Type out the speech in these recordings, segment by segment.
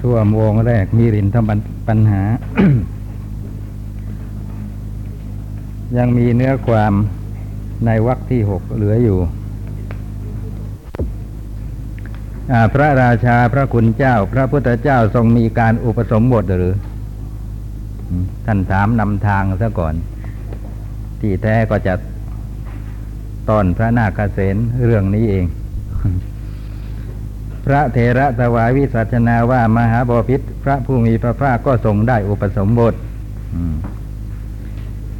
ชั่วโมงแรกมีรินทำปัญหา ยังมีเนื้อความในวรรคที่หกเหลืออยู่ พระราชาพระคุณเจ้า พระพุทธเจ้าทรงมีการอุปสมบทหรือ ท่านถามนำทางซะก่อน ที่แท้ก็จะตอนพระนาคเษนเรื่องนี้เอง พระเทระถวายวิสัชนาว่ามหาบพิษพระผู้มีพระภาคก็ทรงได้อุปสมบท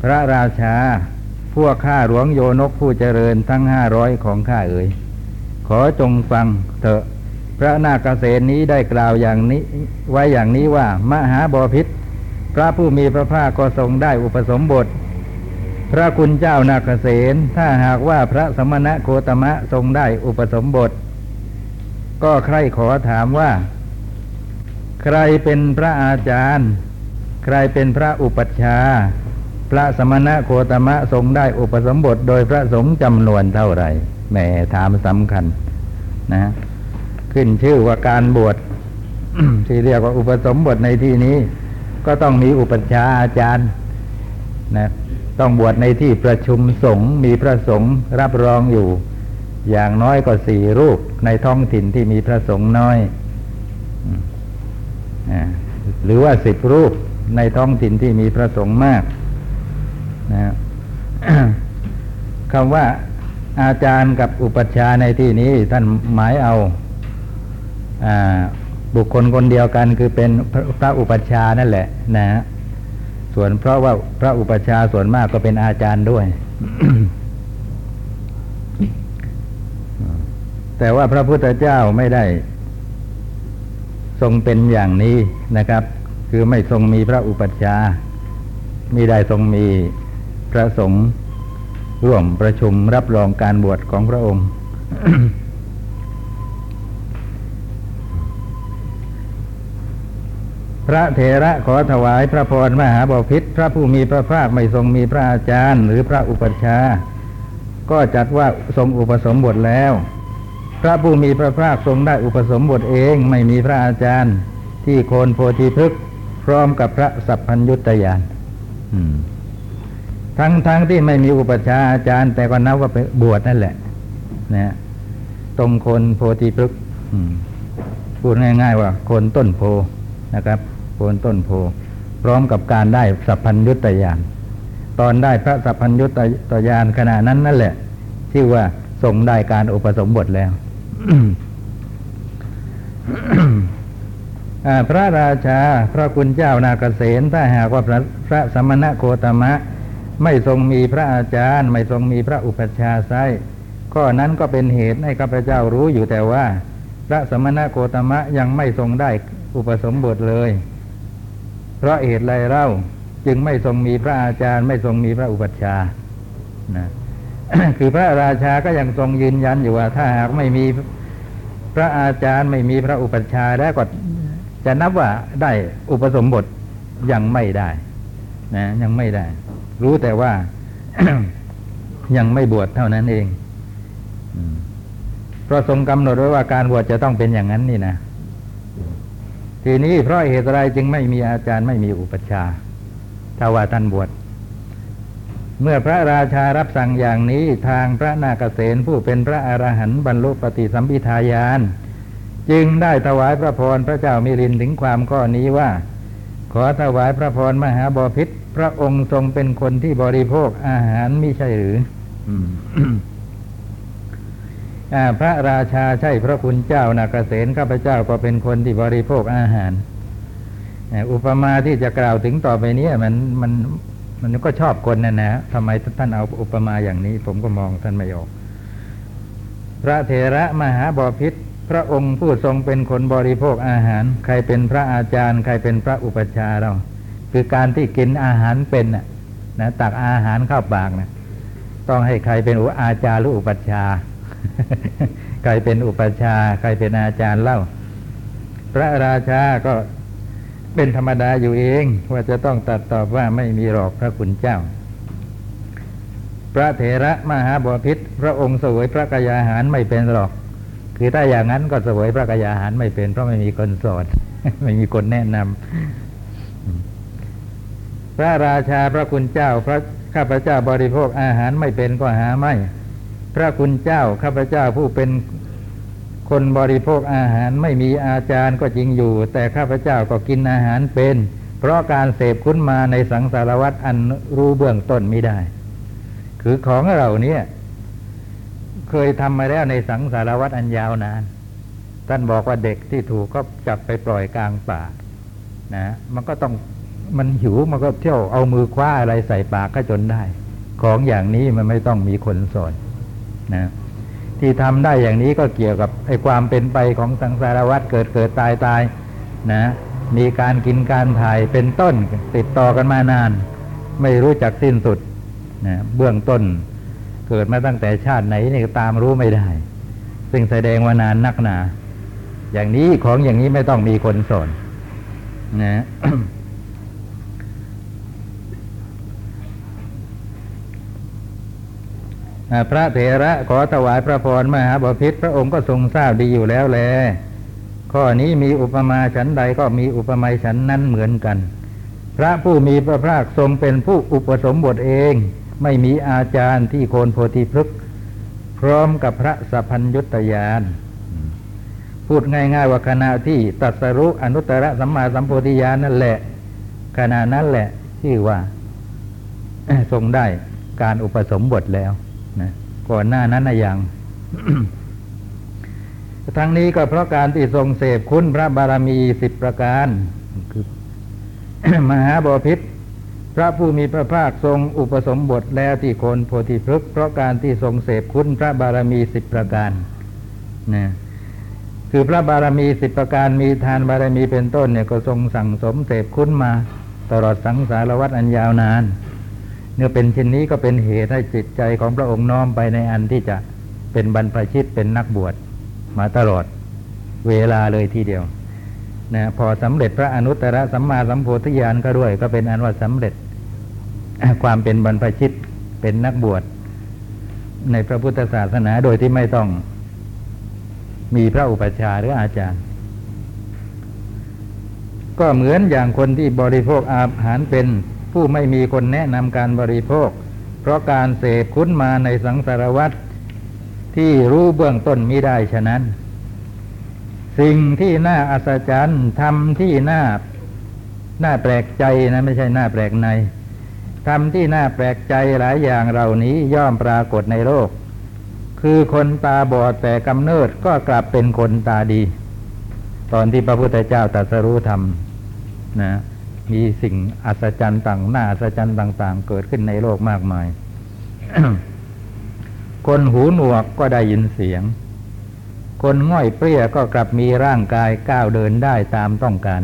พระราชา พวกข้าหลวงโยนกผู้เจริญทั้งห้าร้อยของข้าเอ๋ยขอจงฟังเถอะ พระนาคเษนนี้ได้กล่าวอย่างนี้ ไว้อย่างนี้ว่า มหาบพิษพระผู้มีพระภาคก็ทรงได้อุปสมบท พระคุณเจ้านาคเษนถ้าหากว่าพระสมณะโคตมะทรงได้อุปสมบท ก็ใครขอถามว่า ใครเป็นพระอาจารย์ ใครเป็นพระอุปัชฌาย์พระสมณะโคตมะทรงได้อุปสมบทโดยพระสงฆ์จำนวนเท่าไหร่แหมถามสำคัญ นะ ขึ้นชื่อว่าการบวชที่เรียกว่าอุปสมบทในที่นี้ ก็ต้องมีอุปัชฌาย์อาจารย์ นะ ต้องบวชในที่ประชุมสงฆ์มีพระสงฆ์รับรองอยู่ อย่างน้อยก็สี่รูปในท้องถิ่นที่มีพระสงฆ์น้อย หรือว่าสิบรูปในท้องถิ่นที่มีพระสงฆ์มากนะคำว่าอาจารย์กับอุปัชฌาย์ในที่นี้ท่านหมายเอาบุคคลคนเดียวกันคือเป็นพระอุปัชฌาย์นั่นแหละ นะส่วนเพราะว่าพระอุปัชฌาย์ส่วนมากก็เป็นอาจารย์ด้วย แต่ว่าพระพุทธเจ้าไม่ได้ ทรงเป็นอย่างนี้นะครับ คือไม่ทรงมีพระอุปัชฌาย์ม่ได้ทรงมีพระสงฆ์ร่วมประชุมรับรองการบวชของพระองค์ พระเถระขอถวายพระพรมหาบพิษพระผู้มีพระภาคไม่ทรงมีพระอาจารย์ หรือพระอุปัชฌาย์ก็จัดว่าทรงอุปสมบทแล้ว พระผู้มีพระภาคทรงได้อุปสมบทเองไม่มีพระอาจารย์ที่โคนโพธิพฤกษ์พร้อมกับพระสัพพัญยุตยานทั้งทั้งที่ไม่มีอุปชาอาจารย์ แต่ก็นับว่าไปบวชนั่นแหละนะตรงคนโพธิพฤกษ์พูดง่าย ๆ ว่า คนต้นโพนะครับ คนต้นโพ พร้อมกับการได้สัพพัญยุตยานตอนได้พระสัพพัญยุตยานขณะนั้นนั่นแหละที่ว่าทรงได้การอุปสมบทแล้ว พระราชา พระคุณเจ้านาเกษตถ้าหากว่าพระพระสมณะโคตมะ ไม่ทรงมีพระอาจารย์ ไม่ทรงมีพระอุปัชฌาย์ไซข้อนั้นก็เป็นเหตุให้ข้าพเจ้ารู้อยู่แต่ว่า พระสมณะโคตมะยังไม่ทรงได้อุปสมบทเลย เพราะเหตุไรเล่าจึงไม่ทรงมีพระอาจารย์ ไม่ทรงมีพระอุปัชฌาย์นะ คือพระราชาก็ยังทรงยืนยันอยู่ว่า ถ้าหากไม่มีพระอาจารย์ไม่มีพระอุปัชฌาย์แล้วก็จะนับว่าได้อุปสมบทยังไม่ได้ นะ ยังไม่ได้ รู้แต่ว่ายังไม่บวชเท่านั้นเองเพราะทรงกำหนดไว้ว่าการบวชจะต้องเป็นอย่างนั้นนี่นะทีนี้เพราะเหตุไรจึงไม่มีอาจารย์ไม่มีอุปชาถ้าว่าท่านบวช เมื่อพระราชารับสั่งอย่างนี้ทางพระนาคเษนผู้เป็นพระอรหันต์บรรลุปฏิสัมพิทายาน จึงได้ถวายพระพรพระเจ้ามิรินถึงความข้อนี้ว่า ขอถวายพระพรมหาบอพิษพระองค์ทรงเป็นคนที่บริโภคอาหารมิใช่หรือพระราชาใช่พระคุณเจ้านาคเษตข้าพเจ้าก็เป็นคนที่บริโภคอาหารอุปมาที่จะกล่าวถึงต่อไปนี้มันมัน มันก็ชอบคนนะนะทำไมท่านเอาอุปมาอย่างนี้ ผมก็มองท่านไม่ออก พระเถระมหาบอพิษพระองค์ผู้ทรงเป็นคนบริโภคอาหาร ใครเป็นพระอาจารย์ ใครเป็นพระอุปชาเรา คือการที่กินอาหารเป็นนะนะตักอาหารเข้าปากนะต้องให้ใครเป็นอุอาจารย์หรืออุปชาใครเป็นอุปชาใครเป็นอาจารย์เล่า พระราชาก็ เป็นธรรมดาอยู่เองว่าจะต้องตัดตอบว่าไม่มีหรอกพระคุณเจ้า พระเถระมหาบพิษพระองค์สวยพระกยาหารไม่เป็นหรอก คือถ้าอย่างนั้นก็สวยพระกยาหารไม่เป็น เพราะไม่มีคนสอนไม่มีคนแนะนำพระราชาพระคุณเจ้า พระข้าพเจ้าบริโภคอาหารไม่เป็นก็หาไม่ พระคุณเจ้าข้าพเจ้าผู้เป็น คนบริโภคอาหารไม่มีอาจารย์ก็จริงอยู่ แต่ข้าพเจ้าก็กินอาหารเป็น เพราะการเสพคุ้นมาในสังสารวัตรอันรู้เบื้องต้นไม่ได้ คือของเราเนี่ยเคยทำมาแล้วในสังสารวัตรอันยาวนาน ท่านบอกว่าเด็กที่ถูกก็จับไปปล่อยกลางป่านะมันก็ต้องมันหิวมันก็เที่ยวเอามือคว้าอะไรใส่ปากก็จนได้ ของอย่างนี้มันไม่ต้องมีคนสอนนะ ที่ทำได้อย่างนี้ก็เกี่ยวกับไอ้ความเป็นไปของสังสารวัตรเกิดเกิดตายตายนะมีการกินการถ่ายเป็นต้นติดต่อกันมานาน ไม่รู้จักสิ้นสุดนะเบื้องต้นเกิดมาตั้งแต่ชาติไหนนี่ตามรู้ไม่ได้ ซึ่งแสดงว่านานนักหนา อย่างนี้ของอย่างนี้ไม่ต้องมีคนสอนนะ พระเถระขอถวายพระพรมหาบพิษพระองค์ก็ทรงทราบดีอยู่แล้วแล ข้อนี้มีอุปมาฉันใดก็มีอุปมาฉันนั้นเหมือนกัน พระผู้มีพระภาคทรงเป็นผู้อุปสมบทเอง ไม่มีอาจารย์ที่โคนโพธิพฤกษ์พร้อมกับพระสัพพัญยุตยานพูดง่ายๆว่าขณะที่ตัสรู้อนุตตรสัมมาสัมโพธิญาณนั่นแหละ ขณะนั้นแหละ ที่ว่าทรงได้การอุปสมบทแล้ว นะก่อนหน้านั้นนะยังทั้งนี้ก็เพราะการที่ทรงเสพคุณพระบารมีสิบประการ คือมหาบพิษพระผู้มีพระภาคทรงอุปสมบทแล้วที่โคนโพธิพฤกษ์เพราะการที่ทรงเสพคุณพระบารมีสิบประการนะคือพระบารมีสิบประการมีทานบารมีเป็นต้นเนี่ยก็ทรงสั่งสมเสพคุณมา ตลอดสังสารวัฏอันยาวนาน เนื่อเป็นเช่นนี้ก็เป็นเหตุให้จิตใจของพระองค์น้อมไปในอันที่จะเป็นบรรพชิตเป็นนักบวชมาตลอดเวลาเลยทีเดียวนะพอสำเร็จพระอนุตตรสัมมาสัมโพธิญาณก็ด้วย ก็เป็นอันว่าสำเร็จความเป็นบรรพชิตเป็นนักบวชในพระพุทธศาสนาโดยที่ไม่ต้อง มีพระอุปชาหรืออาจารย์ ก็เหมือนอย่างคนที่บริโภคอาหารเป็น ผู้ไม่มีคนแนะนำการบริโภค เพราะการเสพคุ้นมาในสังสารวัตรที่รู้เบื้องต้นมิได้ฉะนั้น สิ่งที่น่าอัศจรรย์ทำที่น่าน่าแปลกใจนะไม่ใช่น่าแปลกในทำที่น่าแปลกใจหลายอย่างเหล่านี้ย่อมปรากฏในโลก คือคนตาบอดแต่กำเนิดก็กลับเป็นคนตาดี ตอนที่พระพุทธเจ้าตรัสรู้ธรรมนะ มีสิ่งอัศจรรย์ต่างหน้าอัศจรรย์ต่าง ๆ เกิดขึ้นในโลกมากมาย คนหูหนวกก็ได้ยินเสียง คนง่อยเปรี้ยก็กลับมีร่างกายก้าวเดินได้ตามต้องการ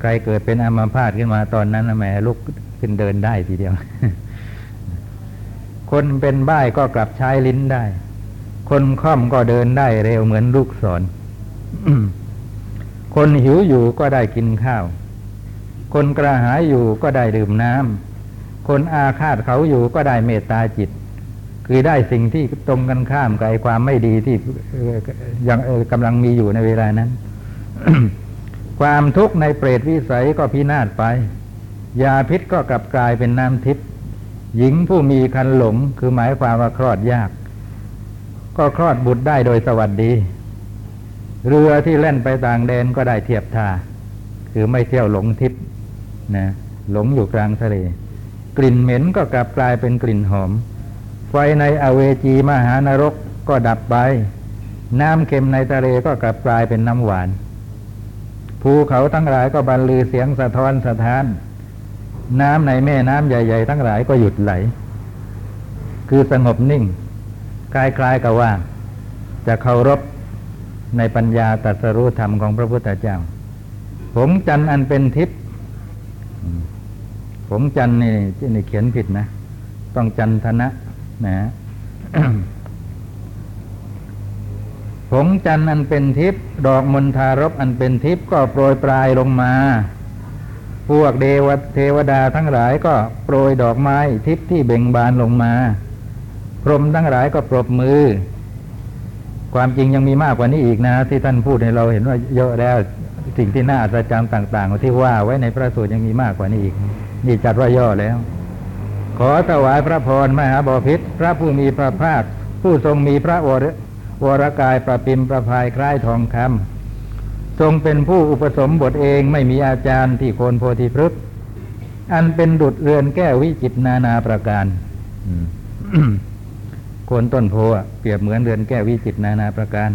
ใครเกิดเป็นอัมพาตขึ้นมาตอนนั้นแหมลุกขึ้นเดินได้ทีเดียว คนเป็นบ้ายก็กลับใช้ลิ้นได้ คนค่อมก็เดินได้เร็วเหมือนลูกศรคนหิวอยู่ก็ได้กินข้าว คนกระหายอยู่ก็ได้ดื่มน้ำคนอาฆาตเขาอยู่ก็ได้เมตตาจิต คือได้สิ่งที่ตรงกันข้ามกับไอความไม่ดีที่ยังกำลังมีอยู่ในเวลานั้น ความทุกข์ในเปรตวิสัยก็พินาศไป ยาพิษก็กลับกลายเป็นน้ำทิพย์หญิงผู้มีคันหลงคือหมายความว่าคลอดยาก ก็คลอดบุตรได้โดยสวัสดี เรือที่เล่นไปต่างแดนก็ได้เทียบท่าคือไม่เที่ยวหลงทิพย์ นะหลงอยู่กลางทะเล กลิ่นเหม็นก็กลับกลายเป็นกลิ่นหอม ไฟในอเวจีมหานรกก็ดับไป น้ำเค็มในทะเลก็กลับกลายเป็นน้ำหวาน ภูเขาทั้งหลายก็บรรลือเสียงสะท้อนสะท้าน น้ำในแม่น้ำใหญ่ ๆ ทั้งหลายก็หยุดไหล คือสงบนิ่งคล้ายๆกับว่า จะเคารพในปัญญาตรัสรู้ธรรมของพระพุทธเจ้า ผมจันอันเป็นทิพย์ ผมจันนี่ที่นี่เขียนผิดนะ ต้องจันทนะนะผมจันอันเป็นทิพย์ดอกมณฑารบอันเป็นทิพย์ก็โปรยปลายลงมา พวกเดวเทวดาทั้งหลายก็โปรยดอกไม้ทิพย์ที่เบ่งบานลงมา พรหมทั้งหลายก็ปรบมือ ความจริงยังมีมากกว่านี้อีกนะ ที่ท่านพูดให้เราเห็นว่าเยอะแล้วสิ่งที่น่าอัศจรรย์ต่าง ๆ ที่ว่าไว้ในพระสูตรยังมีมากกว่านี้อีก นี่จัดว่าย่อแล้ว ขอถวายพระพรมหาบพิษพระผู้มีพระภาค ผู้ทรงมีพระวรวรกายประปิมประภายคล้ายทองคำทรงเป็นผู้อุปสมบทเองไม่มีอาจารย์ที่โคนโพธิพฤกษ์อันเป็นดุจเรือนแก้ววิจิตนานาประการโคนต้นโพะเปรียบเหมือนเรือนแก้ววิจิตนานาประการ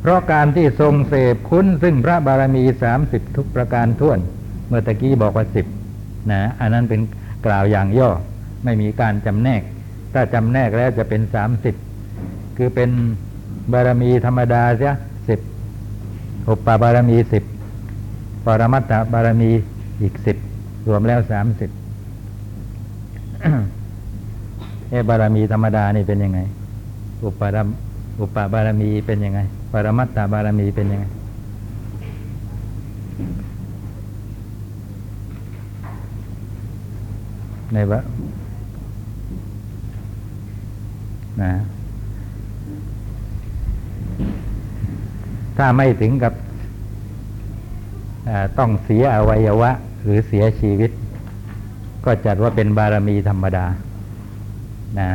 เพราะการที่ทรงเสพคุณซึ่งพระบารมีสามสิบทุกประการท่วน เมื่อตะกี้บอกว่าสิบ นะอันนั้นเป็นกล่าวอย่างย่อไม่มีการจำแนก ถ้าจำแนกแล้วจะเป็นสามสิบคือเป็นบารมีธรรมดาเสียสิบอุปปบารมีสิบปรมัตถบารมีอีกสิบรวมแล้วสามสิบเอบารมีธรรมดานี่เป็นยังไง อุปรอุปบารมีเป็นยังไง ปรมัตถบารมีเป็นยังไง ในวะนะถ้าไม่ถึงกับต้องเสียอวัยวะ หรือเสียชีวิต ก็จัดว่าเป็นบารมีธรรมดา นะ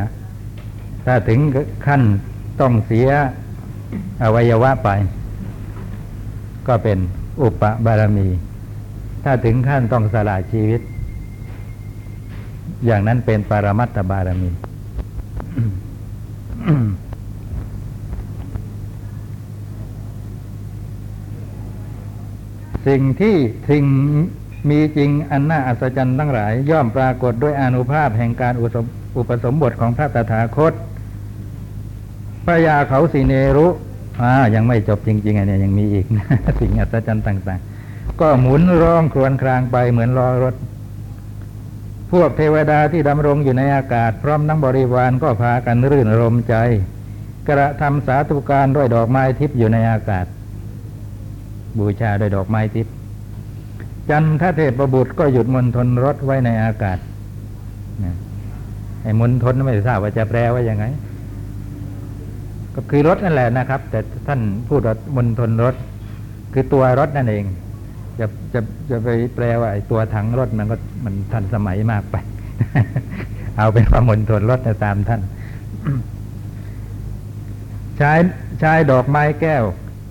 ถ้าถึงขั้นต้องเสียอวัยวะไป ก็เป็นอุปบารมี ถ้าถึงขั้นต้องสละชีวิต อย่างนั้นเป็นปรมัตถบารมีสิ่งที่สิ่งมีจริงอันน่าอัศจรรย์ทั้งหลาย ย่อมปรากฏด้วยอนุภาพแห่งการอุปสมบทของพระตถาคตพระยาเขาสีเนรุอ่ายังไม่จบจริงๆอันนี้ยังมีอีกนะสิ่งอัศจรรย์ต่าง ๆ ก็หมุนร้องครวญครางไปเหมือนล้อรถ พวกเทวดาที่ดำรงอยู่ในอากาศพร้อมทั้งบริวารก็พากันรื่นรมใจ กระทำสาธุการด้วยดอกไม้ทิพย์อยู่ในอากาศ บูชาด้วยดอกไม้ทิพย์จันทเทพบุตรก็หยุดมนทนรถไว้ในอากาศไอ้มนทนไม่ทราบว่าจะแปลว่ายังไง ก็คือรถนั่นแหละนะครับ แต่ท่านพูดว่ามนทนรถ คือตัวรถนั่นเอง จะจะจะไปแปลว่าไอ้ตัวถังรถมันก็มันทันสมัยมากไป เอาเป็นว่ามนทนรถตามท่าน ใช้ใช้ดอกไม้แก้ว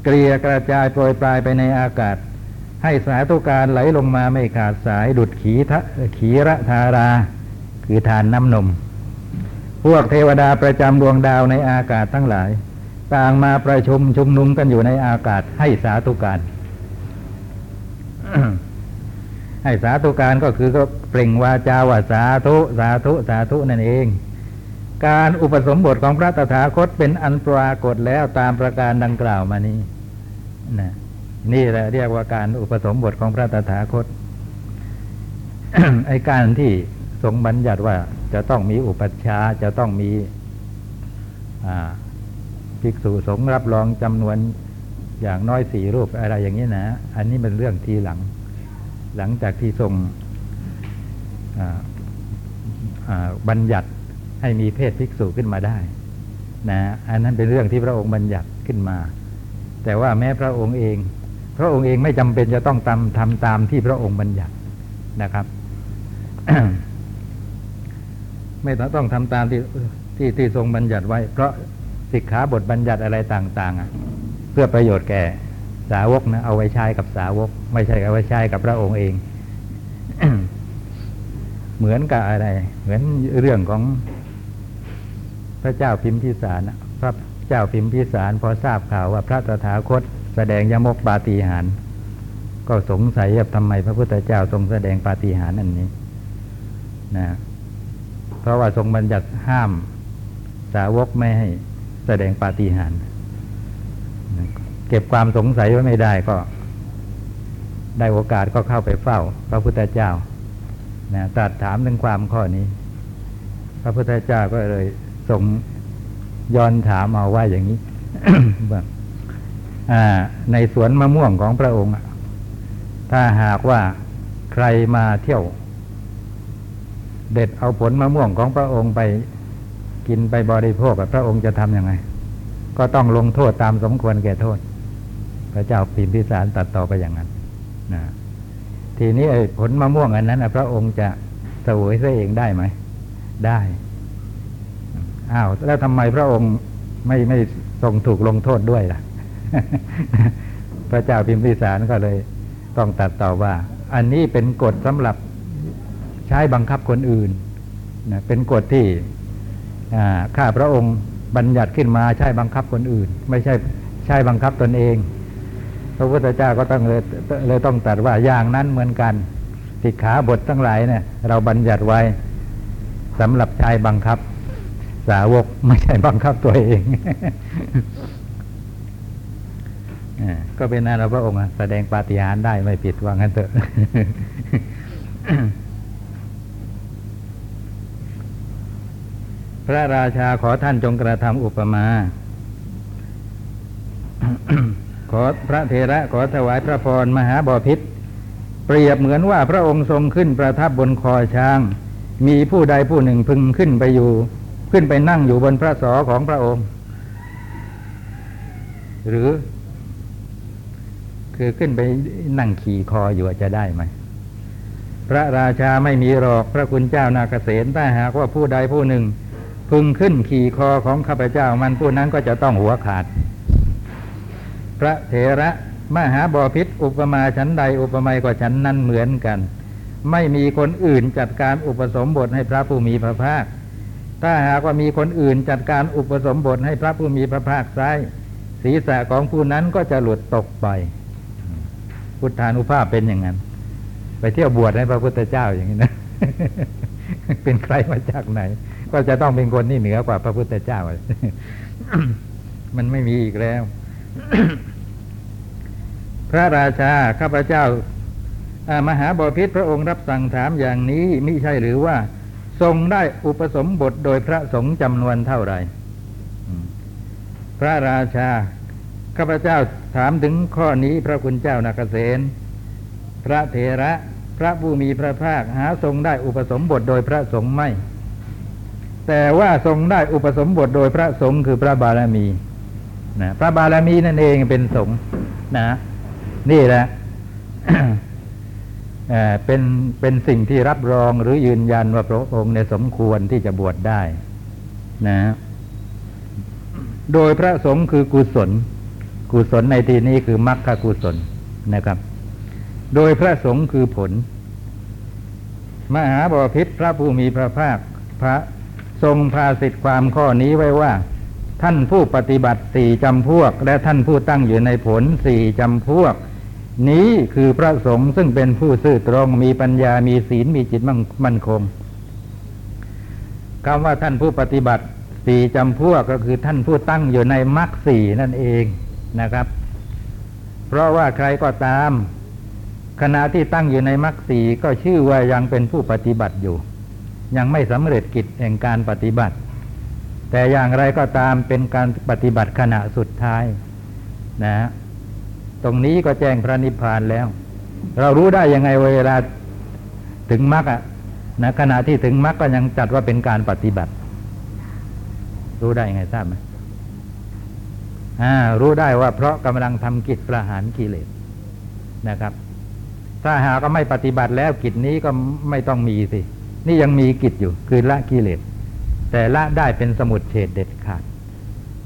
เกลี่ยกระจายโปรยปลายไปในอากาศ ให้สาธุการไหลลงมาไม่ขาดสายดุดขีทะขีระธารา คือทานน้ำนม พวกเทวดาประจำดวงดาวในอากาศทั้งหลาย ต่างมาประชุมชุมนุมกันอยู่ในอากาศให้สาธุการ ให้สาธุการก็คือก็เปล่งวาจาว่าสาธุสาธุสาธุนั่นเอง การอุปสมบทของพระตถาคตเป็นอันปรากฏแล้วตามประการดังกล่าวมานี้นะนี่แหละเรียกว่าการอุปสมบทของพระตถาคตไอการที่ทรงบัญญัติว่าจะต้องมีอุปัชฌาย์จะต้องมีภิกษุสงฆ์รับรองจำนวน อย่างน้อยสี่รูปอะไรอย่างนี้นะ อันนี้เป็นเรื่องทีหลัง หลังจากที่ทรงบัญญัติให้มีเพศภิกษุขึ้นมาได้นะอันนั้นเป็นเรื่องที่พระองค์บัญญัติขึ้นมา แต่ว่าแม้พระองค์เอง พระองค์เองไม่จำเป็นจะต้องทำทำตามที่พระองค์บัญญัตินะครับ ไม่ต้องทำตามที่ที่ที่ทรงบัญญัติไว้ เพราะสิกขาบทบัญญัติอะไรต่างๆอะ พื่อประโยชน์แก่สาวกนะเอาไว้ใช้กับสาวก ไม่ใช่เอาไว้ใช้กับพระองค์เอง เหมือนกับอะไร เหมือนเรื่องของพระเจ้าพิมพิสารพระเจ้าพิมพิสารพอทราบข่าวว่าพระตถาคต แสดงยมกปาฏิหารก็สงสัยว่าทำไมพระพุทธเจ้าทรงแสดงปาฏิหาริย์อันนี้นะเพราะว่าทรงบัญญัติห้ามสาวกไม่ให้แสดงปาฏิหาริย์ เก็บความสงสัยไว้ไม่ได้ก็ ได้โอกาสก็เข้าไปเฝ้า พระพุทธเจ้านะตรัสถามถึงความข้อนี้ พระพุทธเจ้าก็เลยทรงย้อนถามเอาว่าอย่างนี้ในสวนมะม่วงของพระองค์ถ้าหากว่าใครมาเที่ยว เด็ดเอาผลมะม่วงของพระองค์ไปกินไปบริโภคพระองค์จะทำยังไง ก็ต้องลงโทษตามสมควรแก่โทษ พระเจ้าพิมพิสารตัดต่อไปอย่างนั้นนะทีนี้ไอ้ผลมะม่วงอันนั้นพระองค์จะสวยซะเองได้ไหม ได้อ้าวแล้วทำไมพระองค์ไม่ไม่ทรงถูกลงโทษด้วยล่ะ พระเจ้าพิมพิสารก็เลย ต้องตัดต่อว่า อันนี้เป็นกฎสำหรับใช้บังคับคนอื่นนะเป็นกฎที่ข้าพระองค์บัญญัติขึ้นมาใช้บังคับคนอื่น ไม่ใช่ใช้บังคับตนเอง พระพุทธเจ้าก็ต้องเลยเลยต้องตัดว่าอย่างนั้นเหมือนกันสิกขาบททั้งหลายเนี่ย เราบัญญัติไว้สำหรับใช้บังคับ สาวกไม่ใช่บังคับตัวเองอ่าก็เป็นนั้นเราพระองค์แสดงปาฏิหาริย์ได้ไม่ผิดว่างั้นเถอะพระราชาขอท่านจงกระทำอุปมา ขอพระเทระขอถวายพระพรมหาบอพิษเปรียบเหมือนว่าพระองค์ทรงขึ้นประทับบนคอช้าง มีผู้ใดผู้หนึ่งพึงขึ้นไปอยู่ ขึ้นไปนั่งอยู่บนพระศอของพระองค์ หรือ คือขึ้นไปนั่งขี่คออยู่จะได้ไหมพระราชาไม่มีหรอกพระคุณเจ้านาเกษตรถ้าหากว่าผู้ใดผู้หนึ่ง พึงขึ้นขี่คอของข้าพเจ้ามันผู้นั้นก็จะต้องหัวขาด พระเถระมหาบอพิษอุปมาชั้นใดอุปไมยกว่าฉันนั้นเหมือนกัน ไม่มีคนอื่นจัดการอุปสมบทให้พระผู้มีพระภาค ถ้าหากว่ามีคนอื่นจัดการอุปสมบทให้พระผู้มีพระภาคไซศีรษะของผู้นั้นก็จะหลุดตกไป พุทธานุภาพเป็นอย่างนั้น ไปเที่ยวบวชให้พระพุทธเจ้าอย่างนี้นะ เป็นใครมาจากไหน ก็จะต้องเป็นคนที่เหนือกว่าพระพุทธเจ้า มันไม่มีอีกแล้ว พระราชาข้าพเจ้ามหาบพิษพระองค์รับสั่งถามอย่างนี้มิใช่หรือว่า ทรงได้อุปสมบทโดยพระสงฆ์จำนวนเท่าไหร่พระราชาข้าพเจ้าถามถึงข้อนี้พระคุณเจ้านาเกษณพระเถระพระผู้มีพระภาคหาทรงได้อุปสมบทโดยพระสงฆ์ไม่ แต่ว่าทรงได้อุปสมบทโดยพระสงฆ์คือพระบารมี นะพระบารมีนั่นเองเป็นสงฆ์นะ นี่แหละเเป็นเป็นสิ่งที่รับรองหรือยืนยันว่าพระองค์ในสมควรที่จะบวชได้นะ โดยพระสงฆ์คือกุศล กุศลในที่นี้คือมรรคกุศลนะครับ โดยพระสงฆ์คือผล มหาบพิษพระผู้มีพระภาค พระทรงพาสิทธิความข้อนี้ไว้ว่า ท่านผู้ปฏิบัติสี่จำพวก และท่านผู้ตั้งอยู่ในผลสี่จำพวก นี้คือพระสงฆ์ซึ่งเป็นผู้ซื่อตรงมีปัญญามีศีลมีจิตมั่นคงคำว่าท่านผู้ปฏิบัติสี่จำพวกก็คือท่านผู้ตั้งอยู่ในมรรคสี่นั่นเองนะครับ เพราะว่าใครก็ตาม ขณะที่ตั้งอยู่ในมรรคสีก็ชื่อว่ายังเป็นผู้ปฏิบัติอยู่ ยังไม่สำเร็จกิจแห่งการปฏิบัติ แต่อย่างไรก็ตามเป็นการปฏิบัติขณะสุดท้ายนะตรงนี้ก็แจ้งพระนิพพานแล้ว เรารู้ได้ยังไงเวลาถึงมรรคอะนะขณะที่ถึงมรรคก็ยังจัดว่าเป็นการปฏิบัติ รู้ได้ยังไงทราบไหมอ่ารู้ได้ว่าเพราะกำลังทำกิจประหารกิเลสนะครับ ถ้าหากก็ไม่ปฏิบัติแล้วกิจนี้ก็ไม่ต้องมีสิ นี่ยังมีกิจอยู่ คือละกิเลส แต่ละได้เป็นสมุดเฉดเด็ดขาด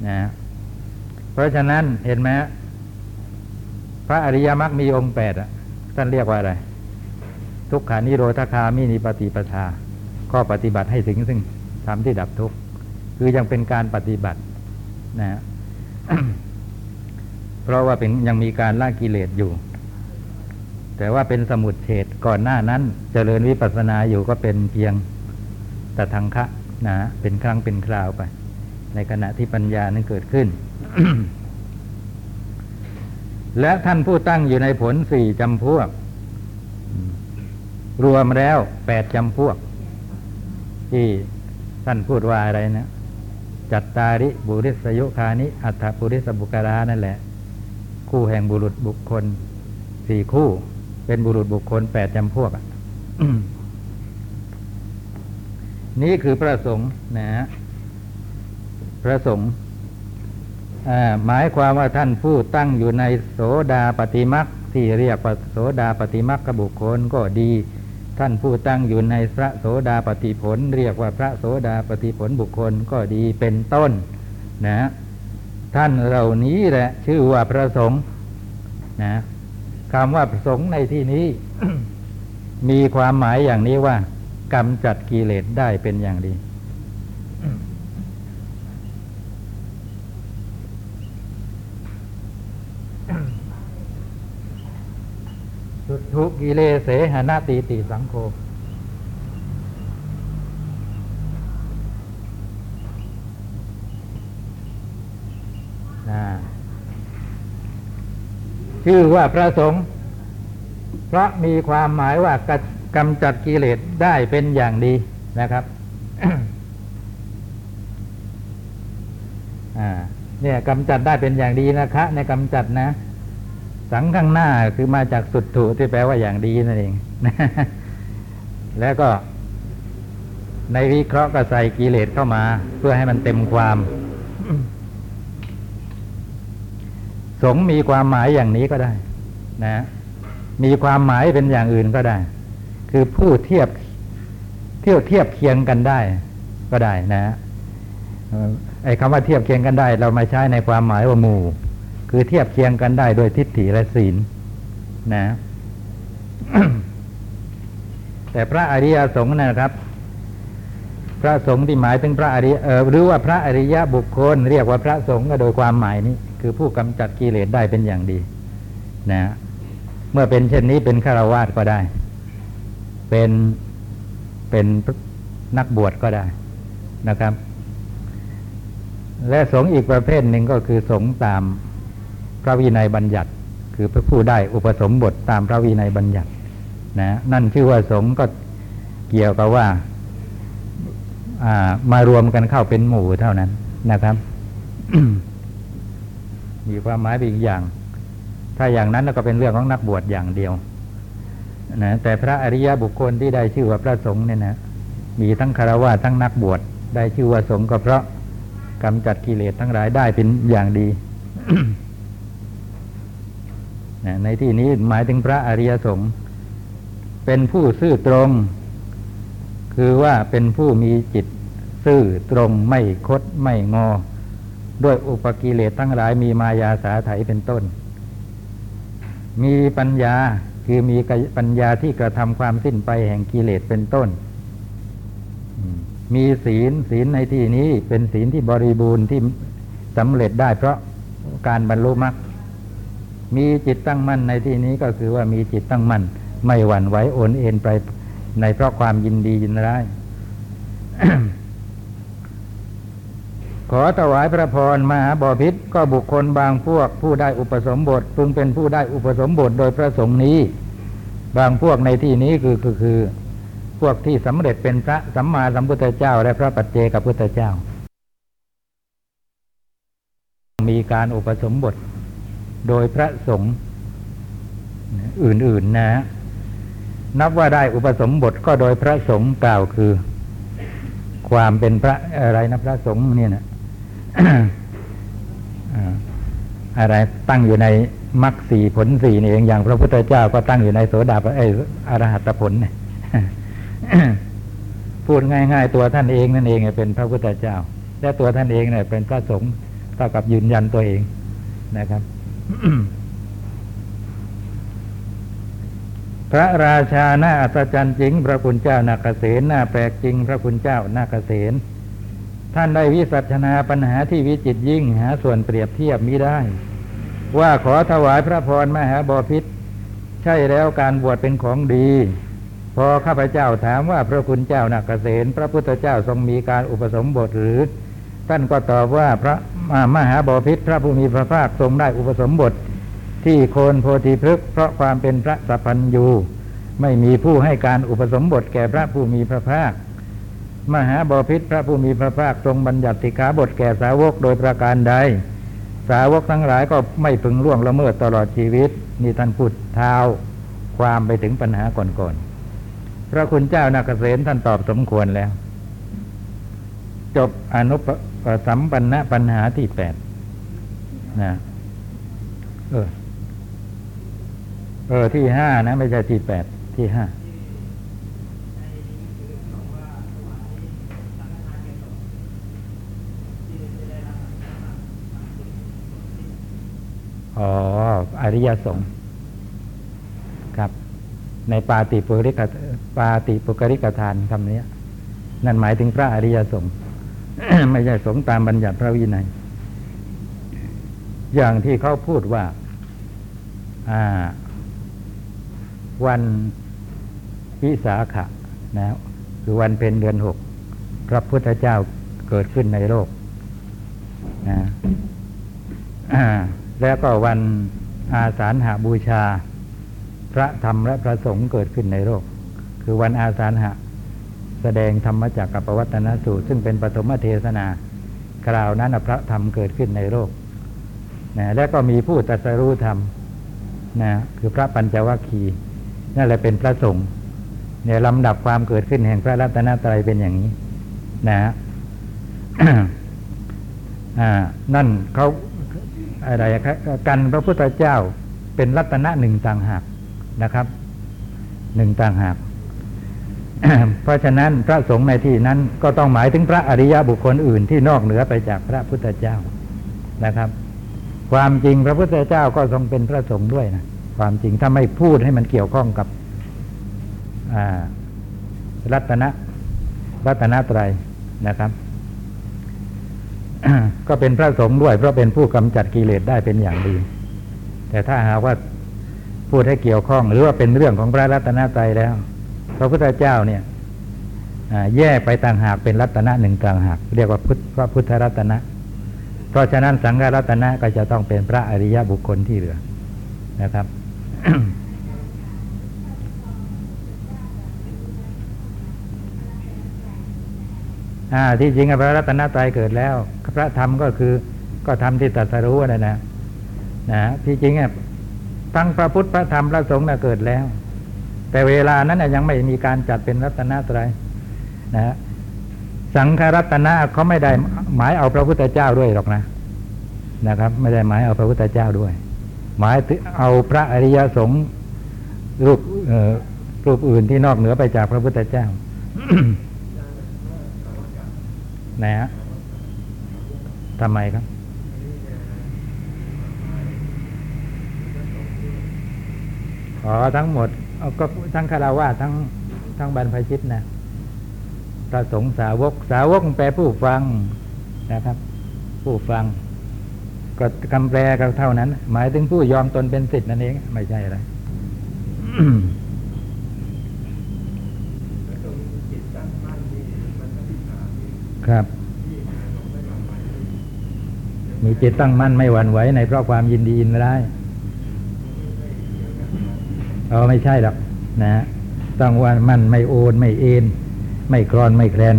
นะเพราะฉะนั้นเห็นไหมพระอริยมรรคมีองค์แปดอะท่านเรียกว่าอะไร ทุกขานิโรธคามินิปฏิปทาข้อปฏิบัติให้ถึงซึ่งทำที่ดับทุกข์คือยังเป็นการปฏิบัตินะเพราะว่าเป็นยังมีการละกิเลสอยู่ แต่ว่าเป็นสมุดเฉดก่อนหน้านั้นจเจริญวิปัสสนาอยู่ก็เป็นเพียงแตะทังคะ นะเป็นครั้งเป็นคราวไป ในขณะที่ปัญญานั้นเกิดขึ้น และท่านผู้ตั้งอยู่ในผลสี่จำพวก รวมแล้วแปดจำพวก ที่ท่านพูดว่าอะไรนะ จัตตาริบุริสยุคานิ อัฏฐบุริสบุการานั่นแหละ คู่แห่งบุรุษบุคคลสี่คู่ เป็นบุรุษบุคคลแปดจำพวก นี่คือพระสงฆ์นะฮะพระสงฆ์หมายความว่าท่านผู้ตั้งอยู่ในโสดาปฏิมักที่เรียกว่าโสดาปฏิมักขบุคคลก็ดี ท่านผู้ตั้งอยู่ในพระโสดาปฏิผล เรียกว่าพระโสดาปฏิผลบุคคลก็ดีเป็นต้น นะ ท่านเหล่านี้แหละ ชื่อว่าพระสงฆ์นะคำว่าประสงฆ์ในที่นี้ มีความหมายอย่างนี้ว่า กำจัดกิเลสได้เป็นอย่างดี สุทุกิเลเสหนาตีติสังโฆชื่อว่าพระสงฆ์เพราะมีความหมายว่าก กำจัดกิเลสได้เป็นอย่างดีนะครับเนี่ยกำจัดได้เป็นอย่างดีนะคะในกำจัดนะ สังข้างหน้าคือมาจากสุดถูที่แปลว่าอย่างดีนั่นเองแล้วก็ ในวิเคราะห์ก็ใส่กิเลสเข้ามา เพื่อให้มันเต็มความ สงมีความหมายอย่างนี้ก็ได้ นะ มีความหมายเป็นอย่างอื่นก็ได้ คือผู้เทียบเที่ยวเทียบเคียงกันได้ ก็ได้นะไอ้คำว่าเทียบเคียงกันได้ เรามาใช้ในความหมายว่าหมู่ คือเทียบเคียงกันได้โดยทิฏฐิและศีลนะ แต่พระอริยสงฆ์นะครับ พระสงฆ์ที่หมายถึงพระอริยหรือว่าพระอริยบุคคล เรียกว่าพระสงฆ์ก็โดยความหมายนี้ คือผู้กำจัดกิเลสได้เป็นอย่างดี นะ เมื่อเป็นเช่นนี้เป็นฆราวาสก็ได้ เป็นเป็นนักบวชก็ได้นะครับ และสงฆ์อีกประเภทหนึ่งก็คือสงฆ์ตามพระวินัยบัญญัติ คือพระผู้ได้อุปสมบทตามพระวินัยบัญญัตินะนั่นชื่อว่าสงฆ์ก็เกี่ยวกับว่าามารวมกันเข้าเป็นหมู่เท่านั้นนะครับ มีความหมายเป็นอีกอย่าง ถ้าอย่างนั้นก็เป็นเรื่องของนักบวชอย่างเดียว นะแต่พระอริยบุคคลที่ได้ชื่อว่าพระสงฆ์เนี่ยนะมีทั้งคารวะทั้งนักบวชได้ชื่อว่าสงฆ์ก็เพราะกำจัดกิเลสทั้งหลายได้เป็นอย่างดีนะในที่นี้หมายถึงพระอริยสงฆ์เป็นผู้ซื่อตรง คือว่าเป็นผู้มีจิตซื่อตรงไม่คดไม่งอ ด้วยอุปกิเลสทั้งหลายมีมายาสาไถเป็นต้น มีปัญญา คือมีปัญญาที่กระทำความสิ้นไปแห่งกิเลสเป็นต้น มีศีลศีลในที่นี้เป็นศีลที่บริบูรณ์ที่สำเร็จได้เพราะการบรรลุมรรคมีจิตตั้งมั่นในที่นี้ก็คือว่ามีจิตตั้งมั่น ไม่หวั่นไหวโอนเอ็นไปในเพราะความยินดียินร้าย ขอถวายพระพรมหาบอพิษก็บุคคลบางพวกผู้ได้อุปสมบทพึงเป็นผู้ได้อุปสมบทโดยพระสงฆ์นี้ บางพวกในที่นี้คือคือคือ พวกที่สำเร็จเป็นพระสัมมาสัมพุทธเจ้า และพระปัจเจกพุทธเจ้า มีการอุปสมบท โดยพระสงฆ์อื่น ๆนะ นับว่าได้อุปสมบทก็โดยพระสงฆ์กล่าวคือ ความเป็นพระอะไรนะพระสงฆ์เนี่ยนะอะไรตั้งอยู่ใน มรรคสี่ผลสี่นี่เองอย่างพระพุทธเจ้าก็ตั้งอยู่ในโสดาปเออรหัตผลเนี่ยพูดง่าย ๆ ตัวท่านเองนั่นเองเป็นพระพุทธเจ้า และตัวท่านเองเนี่ย เป็นพระสงฆ์เท่ากับยืนยันตัวเองนะครับ พระราชาหน้าอัศจรรย์จริง พระคุณเจ้านาคเสนหน้าแปลกจริง พระคุณเจ้านาคเสนท่านได้วิสัชนาปัญหาที่วิจิตยิ่งหาส่วนเปรียบเทียบมิได้ ว่าขอถวายพระพรมหาบอพิษใช่แล้วการบวชเป็นของดี พอข้าพเจ้าถามว่าพระคุณเจ้านาคเสนพระพุทธเจ้าทรงมีการอุปสมบทหรือ ท่านก็ตอบว่าพระมหาบอพิษพระผู้มีพระภาคทรงได้อุปสมบท ที่โคนโพธิพฤกษ์เพราะความเป็นพระสัพพัญยูไม่มีผู้ให้การอุปสมบทแก่พระผู้มีพระภาค มหาบอพิษพระผู้มีพระภาคทรงบัญญัติสิกขาบทแก่สาวกโดยประการใด สาวกทั้งหลายก็ไม่พึงล่วงละเมิดตลอดชีวิต นี่ท่านพูดเท้าความไปถึงปัญหาก่อนๆพระคุณเจ้านาคเษนท่านตอบสมควรแล้ว จบอนุปสัมปันนปัญหาที่แปดนะเออเออที่ห้านะ ไม่ใช่ที่แปดที่ห้า อ๋อ อริยสงฆ์ครับ ในปาติปุริกปาติปุกริกทานคำนี้นั่นหมายถึงพระอริยสงฆ์ไม่ใช่สงฆ์ตามบัญญัติพระวินัย อย่างที่เขาพูดว่าวันวิสาขะนะคือวันเพ็ญเดือนหกพระพุทธเจ้าเกิดขึ้นในโลกนะอ่า แล้วก็วันอาสาฬหาบูชา พระธรรมและพระสงฆ์เกิดขึ้นในโลก คือวันอาสาฬหะแสดงธรรมจักรกับปวัตนสูตร ซึ่งเป็นปฐมเทศนาคราวนั้นพระธรรมเกิดขึ้นในโลกนะแล้วก็มีผู้ตรัสรู้ธรรมนะคือพระปัญจวัคคีย์นั่นแหละเป็นพระสงฆ์เนี่ยลำดับความเกิดขึ้นแห่งพระรัตนตรัยเป็นอย่างนี้ นะอ่านั่นเขา อะไรกันพระพุทธเจ้าเป็นรัตนะหนึ่งต่างหากนะครับหนึ่งต่างหากเพราะฉะนั้นพระสงฆ์ในที่นั้นก็ต้องหมายถึงพระอริยบุคคลอื่นที่นอกเหนือไปจากพระพุทธเจ้านะครับ ความจริงพระพุทธเจ้าก็ทรงเป็นพระสงฆ์ด้วยนะความจริงถ้าไม่พูดให้มันเกี่ยวข้องกับรัตนะรัตนตรัยนะครับ ก็เป็นพระสงฆ์ด้วย เพราะเป็นผู้กำจัดกิเลสได้เป็นอย่างดี แต่ถ้าหากว่าพูดให้เกี่ยวข้องหรือว่าเป็นเรื่องของพระรัตนตรัยแล้ว พระพุทธเจ้าเนี่ยแยกไปต่างหากเป็นรัตนะหนึ่งต่างหาก เรียกว่าพุทธพระพุทธรัตนะ เพราะฉะนั้นสังฆรัตนะก็จะต้องเป็นพระอริยบุคคลที่เหลือนะครับอ่า ที่จริงพระรัตนตรัยเกิดแล้ว พระธรรมก็คือก็ทำที่ตรัสรู้นะนะนะที่จริงอะทั้งพระพุทธพระธรรมพระสงฆ์น่ะเกิดแล้ว แต่เวลานั้นยังไม่มีการจัดเป็นรัตนตรัยนะสังฆรัตนะเขาไม่ได้หมายเอาพระพุทธเจ้าด้วยหรอกนะนะครับ ไม่ได้หมายเอาพระพุทธเจ้าด้วย หมายเอาพระอริยสงฆ์รูปรูปอื่นที่นอกเหนือไปจากพระพุทธเจ้า นะฮะทำไมครับอ๋อทั้งหมดก็ทั้งคาราวาทั้งทั้งบรรพชิตนะพระสงฆ์สาวก สาวกแปลผู้ฟังนะครับ ผู้ฟัง ก็คำแปลก็เท่านั้น หมายถึงผู้ยอมตนเป็นสิทธินั่นเอง ไม่ใช่อะไรครับ มีจิตตั้งมั่นไม่หวั่นไหวในเพราะความยินดียินร้ายเออไม่ใช่หรอกนะต้องว่ามั่นไม่โอนไม่เอ็นไม่คลอนไม่แคลน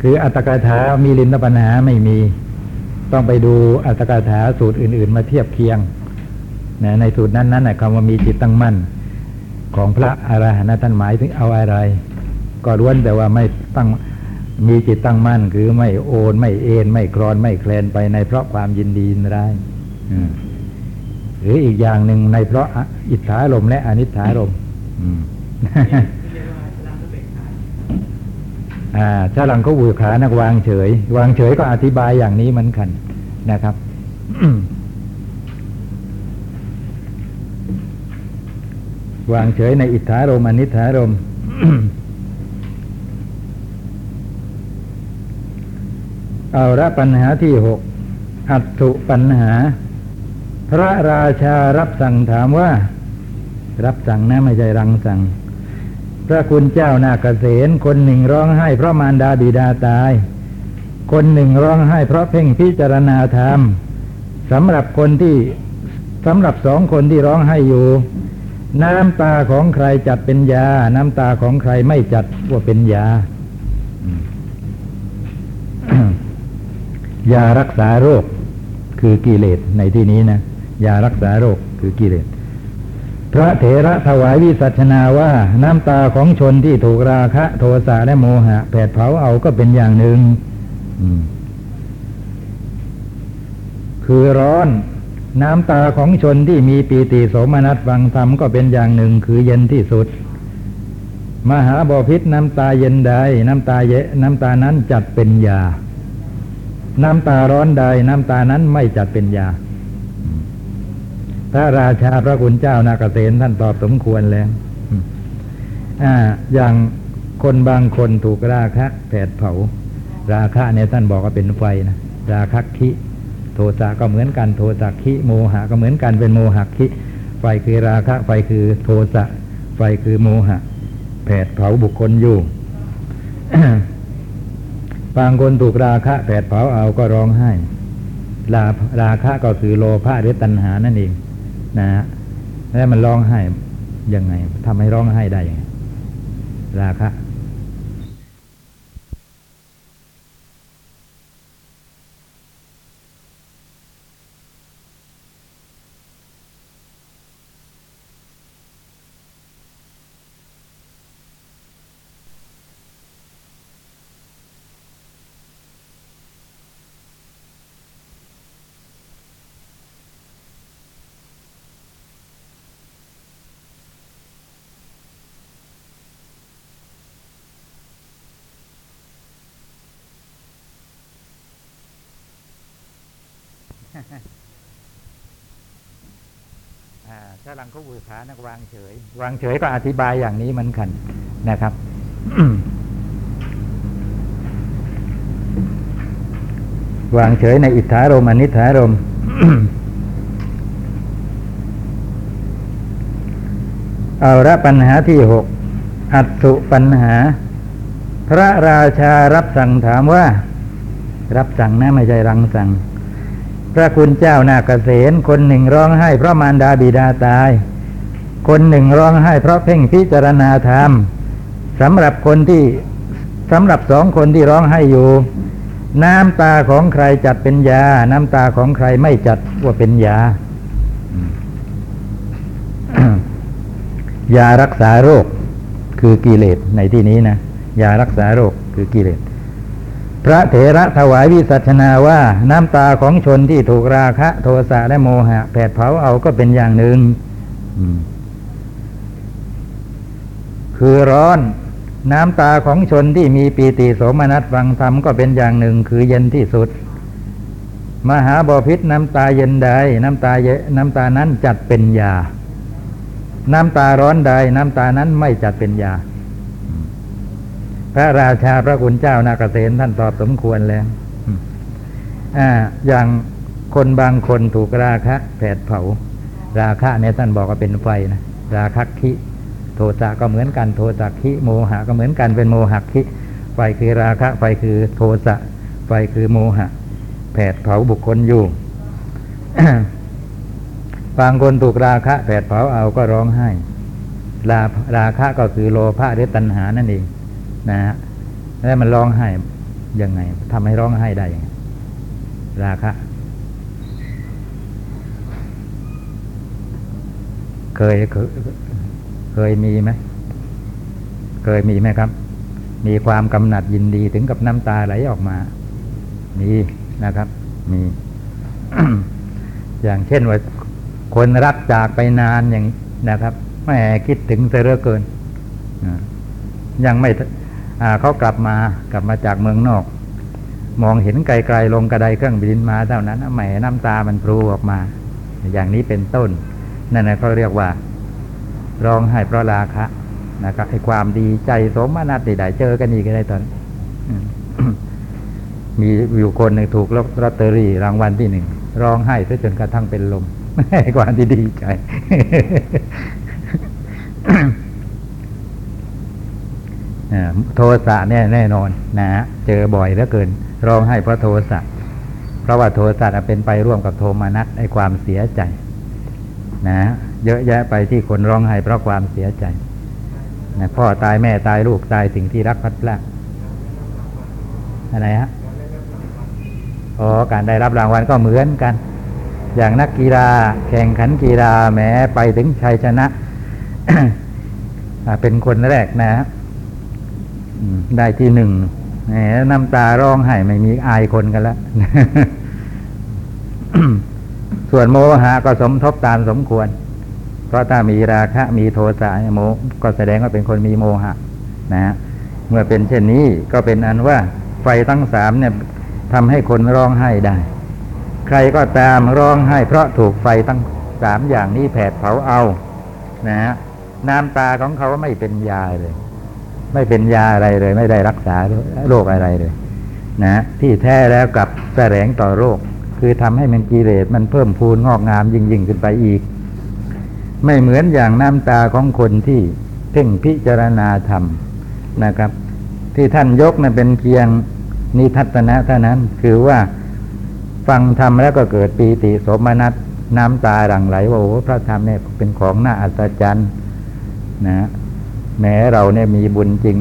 คืออัตตกถามีลินปัญหาไม่มี ต้องไปดูอัตตกถาสูตรอื่น ๆ มาเทียบเคียงนะในสูตรนั้นนั้นนะคำว่ามีจิตตั้งมั่น ของพระอรหันต์ท่านหมายถึงเอาอะไร ก็ล้วนแต่ว่าไม่ตั้ง มีจิตตั้งมั่นคือไม่โอนไม่เอ็นไม่คลอนไม่แคลนไปในเพราะความยินดีร้ายหรืออีกอย่างหนึ่งในเพราะอิทธาลมและอนิถารมอ่าถ้าหลังเขาบูขานักวางเฉย วางเฉยก็อธิบายอย่างนี้เหมือนกันนะครับวางเฉยในอิทธารมอนิถารม เอาละปัญหาที่หกอัตถุปัญหา พระราชารับสั่งถามว่า รับสั่งนะไม่ใช่รังสั่ง พระคุณเจ้านาเกษตคนหนึ่งร้องไห้เพราะมารดาบิดาตาย คนหนึ่งร้องไห้เพราะเพ่งพิจารณาธรรมสำหรับคนที่สำหรับสองคนที่ร้องไห้อยู่ น้ำตาของใครจัดเป็นยา น้ำตาของใครไม่จัดว่าเป็นยา ยารักษาโรคคือกิเลสในที่นี้นะยารักษาโรคคือกิเลสพระเถระถวายวิสัชนาว่าน้ำตาของชนที่ถูกราคะ โทสะและโมหะ แผดเผาเอาก็เป็นอย่างหนึ่งคือร้อน น้ำตาของชนที่มีปีติโสมนัสฟังธรรมก็เป็นอย่างหนึ่ง คือเย็นที่สุด มหาบอพิษน้ำตาเย็นใดน้ำตาเยน้ำตานั้นจัดเป็นยา น้ำตาร้อนใด น้ำตานั้นไม่จัดเป็นยา พระราชาพระคุณเจ้านาเกษตท่านตอบสมควรแล้วอ่า อย่างคนบางคนถูกราคะแผดเผา ราคะเนี่ยท่านบอกว่าเป็นไฟนะราคะคิโทสะก็เหมือนกันโทสะคิโมหะก็เหมือนกันเป็นโมหะคิ ไฟคือราคะ ไฟคือโทสะไฟคือโมหะ แผดเผาบุคคลอยู่ บางคนถูกราคะแผดเผาเอาก็ร้องไห้ราราคะก็คือโลภะหรือตัณหานั่นเองนะฮะแล้วมันร้องไห้ยังไงทำให้ร้องไห้ได้ยังไงราคะ ถ้าลังเขาบูชานักวางเฉย วางเฉยก็อธิบายอย่างนี้เหมือนกันนะครับวางเฉยในอิทธารมอนิธารมเอาละปัญหาที่หกอัตสุปัญหา พระราชารับสั่งถามว่า รับสั่งนะไม่ใช่รังสั่ง พระคุณเจ้านาเกษตคนหนึ่งร้องไห้เพราะมารดาบิดาตาย คนหนึ่งร้องไห้เพราะเพ่งพิจารณาธรรมสำหรับคนที่สำหรับสองคนที่ร้องไห้อยู่ น้ำตาของใครจัดเป็นยา น้ำตาของใครไม่จัดว่าเป็นยายารักษาโรคคือกิเลสในที่นี้นะยารักษาโรคคือกิเลส พระเถระถวายวิสัชนาว่าน้ำตาของชนที่ถูกราคะ โทสะและโมหะ แผดเผาเอาก็เป็นอย่างหนึ่งคือร้อน น้ำตาของชนที่มีปีติโสมนัสฟังธรรมก็เป็นอย่างหนึ่ง คือเย็นที่สุด มหาบอพิษน้ำตาเย็นใด น้ำตาเยน้ำตานั้นจัดเป็นยา น้ำตาร้อนใด น้ำตานั้นไม่จัดเป็นยา ระราชาพระคุณเจ้านาเกษตรท่านตอบสมควรแล้วออย่างคนบางคนถูกราคะแผดเผา ราคะเนี่ยท่านบอกว่าเป็นไฟนะราคะคิโทสะก็เหมือนกัน โทสะคิโมหะก็เหมือนกันเป็นโมหะคิไฟคือราคะ ไฟคือโทสะไฟคือโมหะ แผดเผาบุคคลอยู่บางคนถูกราคะแผดเผาเอาก็ร้องไห้ราราคะก็คือโลภะหรือตัณหานั่นเอง นะฮะแล้วมันร้องไห้ยังไงทำให้ร้องไห้ได้ยังไงราคะเคยเคยเคยมีไหมเคยมีไหมครับ มีความกำหนัดยินดีถึงกับน้ำตาไหลออกมา มีนะครับ มี อย่างเช่นว่าคนรักจากไปนานอย่างนะครับแม่คิดถึงเสียเลือเกินยังไม่ เขากลับมากลับมาจากเมืองนอก มองเห็นไกลๆลงกระไดเครื่องบินมาเท่านั้นแหมน้ำตามันพลูออกมา อย่างนี้เป็นต้น นั่นนะเขาเรียกว่าร้องไห้เพราะราคะนะครับไอ้ความดีใจสมนัตใดๆเจอกันอีกก็ได้ตอนมีอยู่คนหนึ่งถูกลอตเตอรี่รางวัลที่หนึ่งร้องไห้ซะจนกระทั่งเป็นลมความที่ดีใจ โทสะแน่แน่นอนนะเจอบ่อยเหลือเกินร้องไห้เพราะโทสะเพราะว่าโทสะเป็นไปร่วมกับโทมานัสไอความเสียใจ นะ เยอะแยะไปที่คนร้องไห้เพราะความเสียใจนะพ่อตายแม่ตายลูกตายสิ่งที่รักพัดพลาดอะไรฮะอ๋อการได้รับรางวัลก็เหมือนกัน อย่างนักกีฬาแข่งขันกีฬาแม้ไปถึงชัยชนะ เป็นคนแรกนะ ได้ที่หนึ่งน้ำตาร้องไห้ไม่มีอายคนกันแล้วส่วนโมหะก็สมทบตามสมควร เพราะถ้ามีราคะมีโทสะโมก็แสดงว่าเป็นคนมีโมหะ นะฮะเมื่อเป็นเช่นนี้ก็เป็นอันว่าไฟทั้งสามเนี่ยทำให้คนร้องไห้ได้ ใครก็ตามร้องไห้ เพราะถูกไฟทั้งสามอย่างนี้แผดเผาเอา นะฮะน้ำตาของเขาไม่เป็นยาเลย ไม่เป็นยาอะไรเลย ไม่ได้รักษาโรคอะไรเลย นะที่แท้แล้วกับแสลงต่อโรค คือทำให้มันกิเลสมันเพิ่มพูนงอกงามยิ่งยิ่งขึ้นไปอีก ไม่เหมือนอย่างน้ำตาของคนที่เพ่งพิจารณาธรรมนะครับ ที่ท่านยกนั้นเป็นเพียงนิทัศนะเท่านั้นคือว่าฟังธรรมแล้วก็เกิดปีติสมนัสน้ำตาหลั่งไหลว่าโอ้พระธรรมเนี่ยเป็นของน่าอัศจรรย์นะ แม้เราเนี่ยมีบุญจริง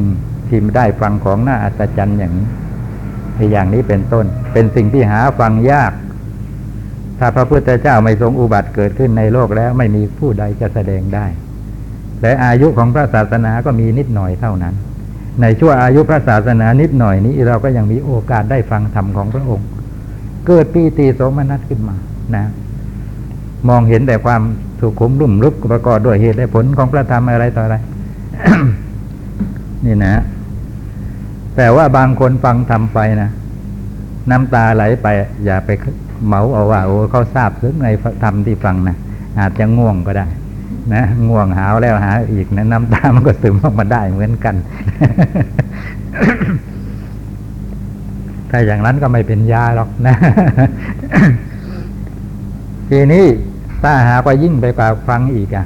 ที่ได้ฟังของน่าอัศจรรย์อย่างนี้อย่างนี้เป็นต้น เป็นสิ่งที่หาฟังยาก ถ้าพระพุทธเจ้าไม่ทรงอุบัติเกิดขึ้นในโลกแล้วไม่มีผู้ใดจะแสดงได้ และอายุของพระศาสนาก็มีนิดหน่อยเท่านั้น ในช่วงอายุพระศาสนานิดหน่อยนี้เราก็ยังมีโอกาสได้ฟังธรรมของพระองค์ เกิดปีติโสมนัสขึ้นมานะ มองเห็นแต่ความสุขุมรุ่มลึกประกอบด้วยเหตุและผลของพระธรรมอะไรต่ออะไร นี่นะ แต่ว่าบางคนฟังทำไปนะ น้ำตาไหลไป อย่าไปเมาเอาว่า โอ้เขาทราบซึ้งในธรรมที่ฟังนะอาจจะง่วงก็ได้ นะง่วงหาวแล้วหา อีกนะน้ำตามันก็ซึมออกมาได้เหมือนกัน ถ้าอย่างนั้นก็ไม่เป็นยาหรอกนะทีนี้ถ้าหากว่ายิ่งไปกว่าฟังอีกอะ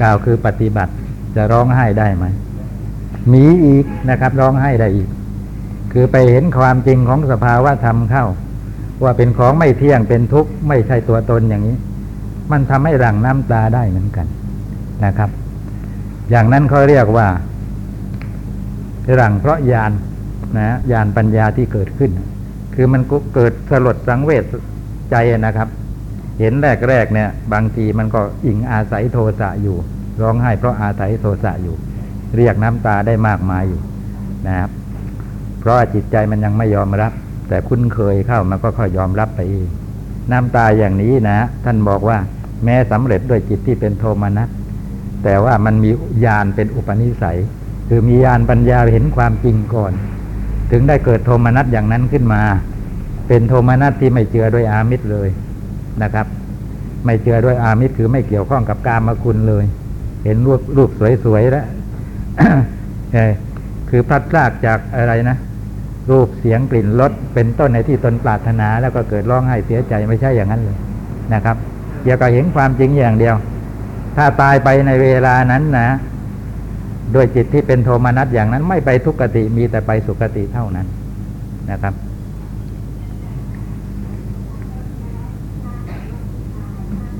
กล่าวคือปฏิบัติ จะร้องไห้ได้ไหมมีอีกนะครับ ร้องไห้ได้อีก คือไปเห็นความจริงของสภาวะธรรมเข้า ว่าเป็นของไม่เที่ยงเป็นทุกข์ไม่ใช่ตัวตนอย่างนี้ มันทำให้หลั่งน้ำตาได้เหมือนกันนะครับ อย่างนั้นเขาเรียกว่าหลั่งเพราะญาณนะญาณปัญญาที่เกิดขึ้น คือมันเกิดสลดสังเวชใจนะครับ เห็นแรกๆเนี่ย บางทีมันก็อิงอาศัยโทสะอยู่ ร้องไห้เพราะอาศัยโทสะอยู่ เรียกน้ำตาได้มากมายอยู่นะครับ เพราะจิตใจมันยังไม่ยอมรับ แต่คุ้นเคยเข้ามันก็ค่อยยอมรับไปเองน้ำตาอย่างนี้นะ ท่านบอกว่า แม้สำเร็จด้วยจิตที่เป็นโทมนัสแต่ว่ามันมีญาณเป็นอุปนิสัย คือมีญาณปัญญาเห็นความจริงก่อน ถึงได้เกิดโทมนัสอย่างนั้นขึ้นมา เป็นโทมนัสที่ไม่เจือด้วยอามิตรเลยนะครับ ไม่เจือด้วยอามิตรคือไม่เกี่ยวข้องกับกามคุณเลย เห็นรูปรูปสวยๆแล้วคือพลัดพรากจากอะไรนะรูปเสียงกลิ่นรสเป็นต้นในที่ตนปรารถนา แล้วก็เกิดร้องไห้เสียใจไม่ใช่อย่างนั้นเลยนะครับเกี่ยวกับเห็นความจริงอย่างเดียว ถ้าตายไปในเวลานั้นนะด้วยจิตที่เป็นโทมนัสอย่างนั้น ไม่ไปทุกขติมีแต่ไปสุขติเท่านั้นนะครับ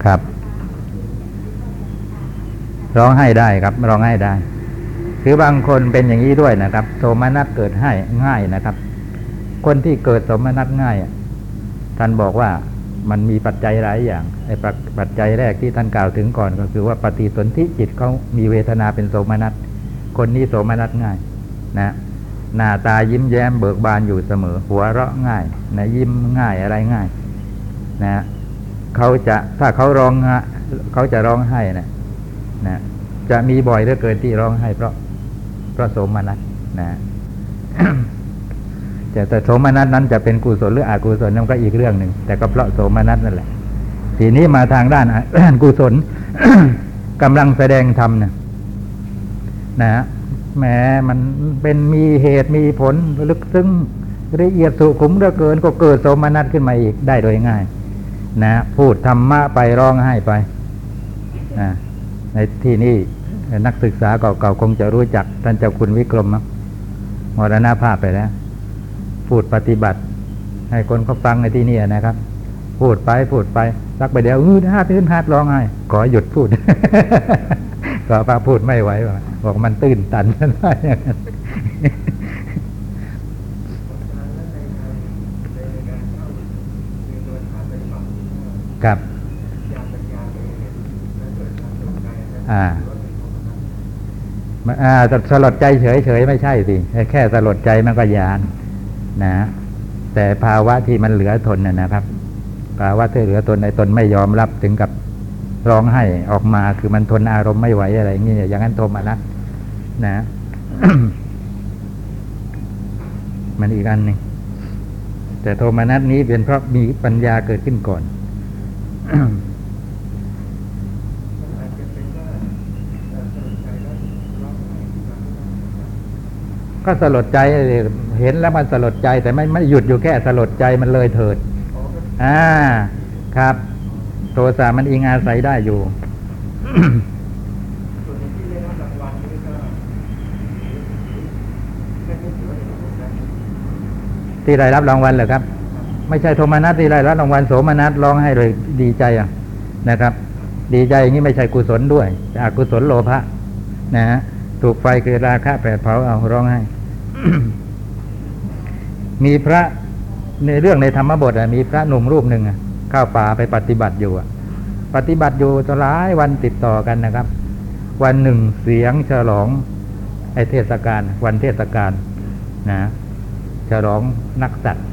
ครับ ร้องไห้ได้ครับร้องไห้ได้ คือบางคนเป็นอย่างนี้ด้วยนะครับ โสมนัสเกิดให้ง่ายนะครับ คนที่เกิดโสมนัสง่ายท่านบอกว่ามันมีปัจจัยหลายอย่างไอ้ปัจจัยแรกที่ท่านกล่าวถึงก่อนก็คือว่าปฏิสนธิจิตเขามีเวทนาเป็นโสมนัสคนนี้โสมนัสง่าย นะหน้าตายิ้มแย้มเบิกบานอยู่เสมอ หัวเราะง่ายนะยิ้มง่ายอะไรง่าย นะเขาจะถ้าเขาร้องเขาจะร้องไห้นะ นะจะมีบ่อยเหลือเกินที่ร้องไห้เพราะเพราะโสมนัสนะแต่แต่โสมนัสนั้นจะเป็นกุศลหรืออกุศลนั่นก็อีกเรื่องหนึ่งแต่ก็เพราะโสมนัสนั่นแหละ ทีนี้มาทางด้านกุศลกำลังแสดงธรรมนะนะแหมมันเป็นมีเหตุมีผลลึกซึ้งละเอียดสุขุมเหลือเกิน ก็เกิดโสมนัสขึ้นมาอีกได้โดยง่าย นะพูดธรรมะไปร้องไห้ไปนะ ในที่นี้นักศึกษาเก่าๆคงจะรู้จัก ท่านเจ้าคุณวิกรมมรณาภาพไปแล้ว พูดปฏิบัติ ให้คนเขาฟังในที่นี้นะครับ พูดไปพูดไปสักไปเดียวอือฮาตื้นฮาดร้องไห้ขอหยุดพูดก็ป้าพูดไม่ไหวบอกมันตื้นตันได้อย่างนั้นครับ อ่าอ่าสลดใจเฉยๆไม่ใช่สิแค่สลดใจมันก็ยานนะ แต่ภาวะที่มันเหลือทนน่ะนะครับกล่าวว่าเธอเหลือตนในตนไม่ยอมรับถึงกับร้องไห้ออกมาคือมันทนอารมณ์ไม่ไหวอะไรอย่างเงี้ยอย่างนั้นโทมานัสนะ มันอีกอันหนึ่งแต่โทมานัสนี้เป็นเพราะมีปัญญาเกิดขึ้นก่อน อาจจะเป็นว่าเอ่อสนใจแล้วร้องไห้ขึ้นมาไม่ได้ ก็สลดใจเห็นแล้วมันสลดใจ แต่ไม่ไม่หยุดอยู่แค่สลดใจมันเลยเถิดอ่าครับ โทสะมันอิงอาศัยได้อยู่ที่ได้รับรางวัลนี่ก็ไม่ไม่ถือว่าเป็นผลนะที่ได้รับรางวัลเหรอครับ ไม่ใช่โทมนัสที่ได้รับรางวัลโสมนัสร้องให้เลยดีใจอะนะครับ ดีใจอย่างนี้ไม่ใช่กุศลด้วยอกุศลโลภะนะฮะ ถูกไฟคือราคะแผดเผาเอาร้องให้ มีพระในเรื่องในธรรมบทอะมีพระหนุ่มรูปหนึ่งอะเข้าป่าไปปฏิบัติอยู่อะปฏิบัติอยู่ตหลายวันติดต่อกันนะครับ วันหนึ่งเสียงฉลอง ไอเทศกาลวันเทศกาลนะฉลองนักสัตว์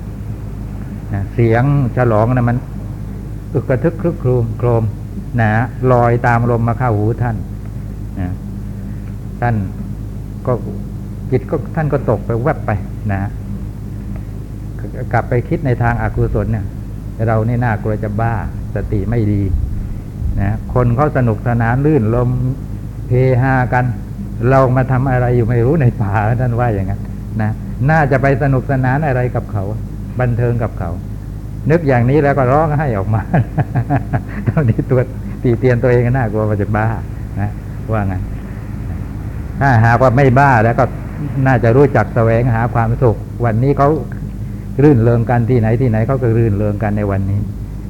นะเสียงฉลองนะมันอึกกระทึกครึกโครมโครมนะลอยตามลมมาเข้าหูท่านนะ ท่านก็จิตก็ท่านก็ตกไปแวบไปนะ กลับไปคิดในทางอากุศลเนี่ย เรานี่น่ากลัวจะบ้าสติไม่ดีนะคนเขาสนุกสนานลื่นลมเฮฮากัน เรามาทำอะไรอยู่ไม่รู้ในป่าท่านว่าอย่างนั้นนะน่าจะไปสนุกสนานอะไรกับเขา บันเทิงกับเขา นึกอย่างนี้แล้วก็ร้องไห้ออกมาตอนนี้ตัวตีเตียนตัวเองก็น่ากลัวว่าจะบ้านะว่างั้น ถ้าหากว่าไม่บ้าแล้วก็น่าจะรู้จักแสวงหาความสุข วันนี้เขารื่นเริงกันที่ไหนที่ไหนเขาก็รื่นเริงกันในวันนี้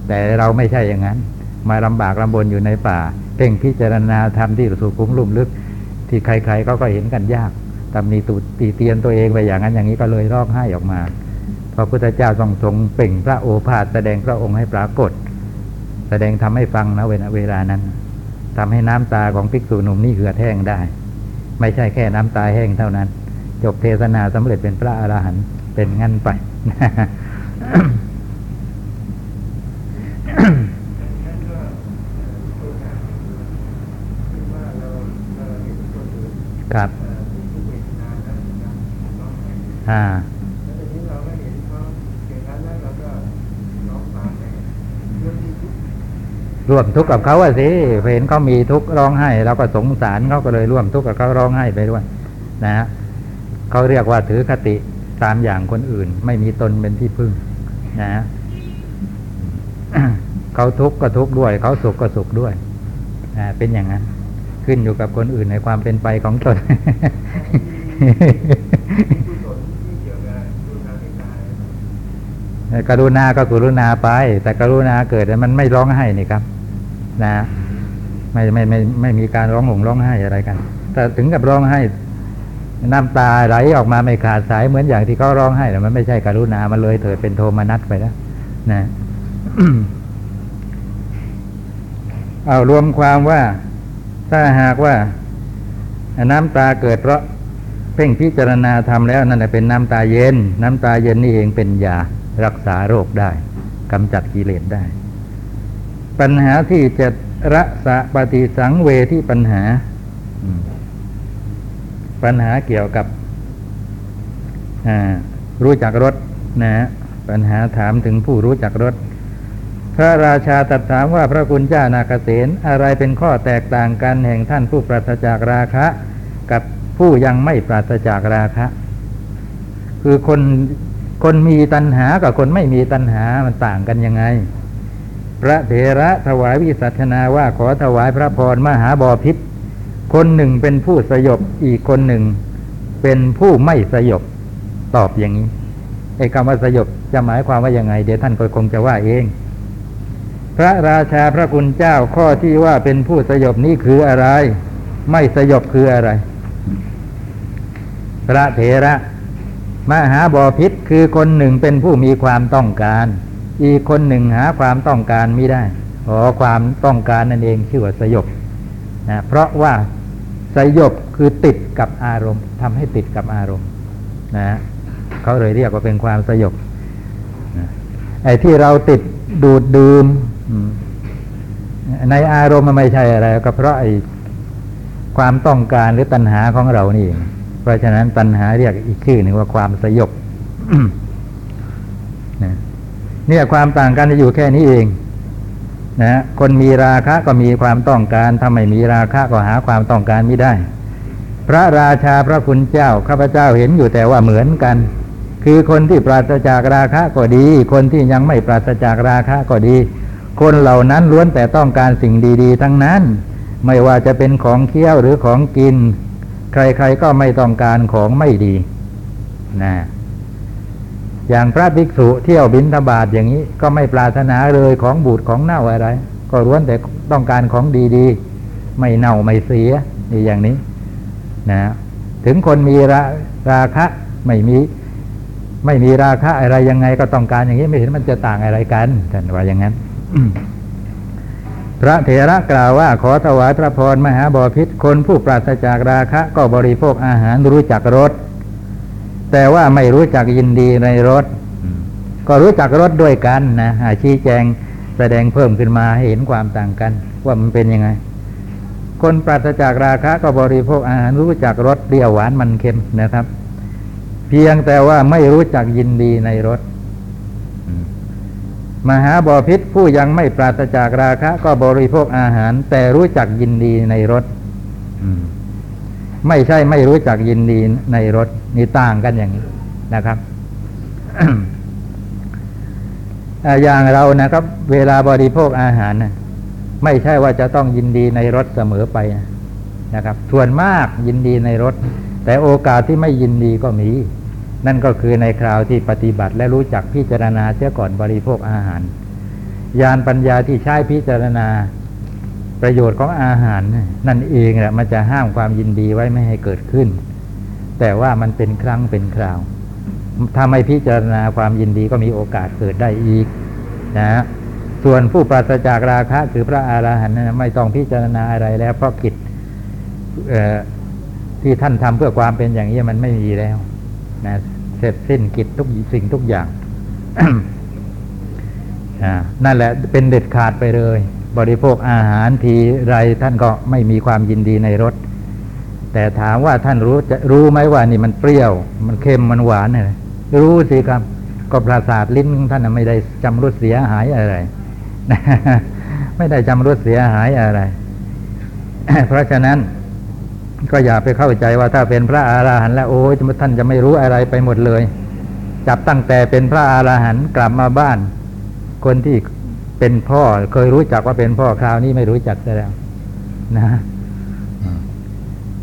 แต่เราไม่ใช่อย่างนั้น มาลำบากลำบนอยู่ในป่าเพ่งพิจารณาธรรมที่สุขุมลุ่มลึก ที่ใครๆเขาก็เห็นกันยากตำหนีตูตีเตียนตัวเองไปอย่างนั้นอย่างนี้ก็เลยร้องไห้ออกมาพระพุทธเจ้าทรงทรงเปล่งพระโอภาสแสดงพระองค์ให้ปรากฏ แสดงทำให้ฟังนะเวลาเวลานั้นทำให้น้ำตาของภิกษุหนุ่มนี่เหือดแห้งได้ ไม่ใช่แค่น้ำตาแห้งเท่านั้น จบเทศนาสำเร็จเป็นพระอรหันต์เป็นงั้นไปครับ อ่า ร่วมทุกข์กับเขาอะสิเห็นเขามีทุกข์ร้องไห้เราก็สงสารเขาก็เลยร่วมทุกข์กับเขาร้องไห้ไปด้วยนะฮะเขาเรียกว่าถือคติตามอย่างคนอื่น ไม่มีตนเป็นที่พึ่งนะฮะเขาทุกข์ก็ทุกข์ด้วย เขาสุขก็สุขด้วยอ่าเป็นอย่างนั้น ขึ้นอยู่กับคนอื่นในความเป็นไปของตนกุศลที่เกี่ยวกับกุศลเมตตาอะไรบ้างกรุณาก็กรุณาไป แต่กรุณาเกิดมันไม่ร้องไห้นี่ครับ นะไม่ไม่ไม่ไม่มีการร้องห่มร้องไห้อะไรกัน แต่ถึงกับร้องไห้น้ำตาไหลออกมาไม่ขาดสายเหมือนอย่างที่เขาร้องไห้แต่มันไม่ใช่กรุณามันเลยเถิดเป็นโทมนัสไปแล้วนะเอารวมความว่า ถ้าหากว่า น้ำตาเกิดเพราะเพ่งพิจารณาทำแล้วนั่นแหละเป็นน้ำตาเย็น น้ำตาเย็นนี่เองเป็นยารักษาโรคได้กำจัดกิเลสได้ ปัญหาที่จะระสะปฏิสังเวที่ปัญหาอืมปัญหาเกี่ยวกับอ่ารู้จักรถนะฮะปัญหาถามถึงผู้รู้จักรถ พระราชาตรัสถามว่าพระคุณเจ้านาคเสนอะไรเป็นข้อแตกต่างกันแห่งท่านผู้ปราศจากราคะ กับผู้ยังไม่ปราศจากราคะ คือคนคนมีตัณหากับคนไม่มีตัณหามันต่างกันยังไง พระเถระถวายวิสัชนาว่าขอถวายพระพรมหาบอพิษคนหนึ่งเป็นผู้สยบอีกคนหนึ่ง เป็นผู้ไม่สยบตอบอย่างนี้ไอ้คำว่าสยบจะหมายความว่ายังไง เดี๋ยวท่านก็คงจะว่าเอง พระราชาพระคุณเจ้าข้อที่ว่าเป็นผู้สยบนี้คืออะไร ไม่สยบคืออะไร พระเถระ มหาบอพิษคือคนหนึ่งเป็นผู้มีความต้องการ อีกคนหนึ่งหาความต้องการไม่ได้อ๋อความต้องการนั่นเองชื่อว่าสยบนะเพราะว่าสยบคือติดกับอารมณ์ทำให้ติดกับอารมณ์นะเขาเลยเรียกว่าเป็นความสยบนะไอ้ที่เราติดดูดดื่มในอารมณ์มันไม่ใช่อะไร ก็เพราะไอ้ความต้องการหรือตัณหาของเรานี่เองเพราะฉะนั้นตัณหาเรียกอีกชื่อหนึ่งว่าความสยบ เนี่ยความต่างกันจะอยู่แค่นี้เองนะคนมีราคะก็มีความต้องการถ้าไม่มีราคะก็หาความต้องการไม่ได้ พระราชาพระคุณเจ้าข้าพเจ้าเห็นอยู่แต่ว่าเหมือนกัน คือคนที่ปราศจากราคะก็ดี คนที่ยังไม่ปราศจากราคะก็ดี คนเหล่านั้นล้วนแต่ต้องการสิ่งดี ๆ ทั้งนั้น ไม่ว่าจะเป็นของเคี้ยวหรือของกิน ใครๆก็ไม่ต้องการของไม่ดีนะ อย่างพระภิกษุเที่ยวบินทบาทอย่างนี้ ก็ไม่ปรารถนาเลยของบูดของเน่าอะไร ก็ล้วนแต่ต้องการของดีๆ ไม่เน่าไม่เสียนี่อย่างนี้นะถึงคนมีราราคะไม่มี ไม่มีราคะอะไรยังไงก็ต้องการอย่างนี้ไม่เห็นมันจะต่างอะไรกันท่านว่าอย่างนั้นพระเถระกล่าวว่าขอถวายพระพรมหาบอพิษคนผู้ปราศจากราคะ ก็บริโภคอาหารรู้จักรส แต่ว่าไม่รู้จักยินดีในรสก็รู้จักรสด้วยกันนะหาชี้แจงแสดงเพิ่มขึ้นมาให้เห็นความต่างกัน ว่ามันเป็นยังไง คนปราศจากราคะก็บริโภคอาหารรู้จักรสเปรี้ยวหวานมันเค็มนะครับ เพียงแต่ว่าไม่รู้จักยินดีในรสมหาบอพิษผู้ยังไม่ปราศจากราคะ ก็บริโภคอาหาร แต่รู้จักยินดีในรส ไม่ใช่ไม่รู้จักยินดีในรสนี่ต่างกันอย่างนี้นะครับอย่างเรานะครับ เวลาบริโภคอาหารนะไม่ใช่ว่าจะต้องยินดีในรสเสมอไปนะครับส่วนมากยินดีในรสแต่โอกาสที่ไม่ยินดีก็มี นั่นก็คือในคราวที่ปฏิบัติ และรู้จักพิจารณาเสียก่อนบริโภคอาหารญาณปัญญาที่ใช้พิจารณา ประโยชน์ของอาหารนั่นเองแหละมันจะห้ามความยินดีไว้ไม่ให้เกิดขึ้น แต่ว่ามันเป็นครั้งเป็นคราว ถ้าไม่พิจารณาความยินดีก็มีโอกาสเกิดได้อีกนะส่วนผู้ปราศจากราคะคือพระอาหารหันต์นั้นไม่ต้องพิจารณาอะไรแล้วเพราะกิจที่ท่านทำเพื่อความเป็นอย่างนี้มันไม่มีแล้วนะเสร็จสิ้นกิจทุกสิ่งทุกอย่างนั่นแหละเป็นเด็ดขาดไปเลย บริโภคอาหารทีไรท่านก็ไม่มีความยินดีในรสแต่ถามว่าท่านรู้จะรู้ไหมว่านี่มันเปรี้ยว มันเค็มมันหวานอะไรรู้สิครับ ก็ประสาทลิ้นท่านไม่ได้จำรสเสียหายอะไรไม่ได้จำรสเสียหายอะไร เพราะฉะนั้น ก็อย่าไปเข้าใจว่าถ้าเป็นพระอาหารหันต์แล้วโอ้ยท่านจะไม่รู้อะไรไปหมดเลย จับตั้งแต่เป็นพระอาหารหันต์กลับมาบ้าน คนที่ เป็นพ่อ เคยรู้จักว่าเป็นพ่อคราวนี้ไม่รู้จักแล้ว นะ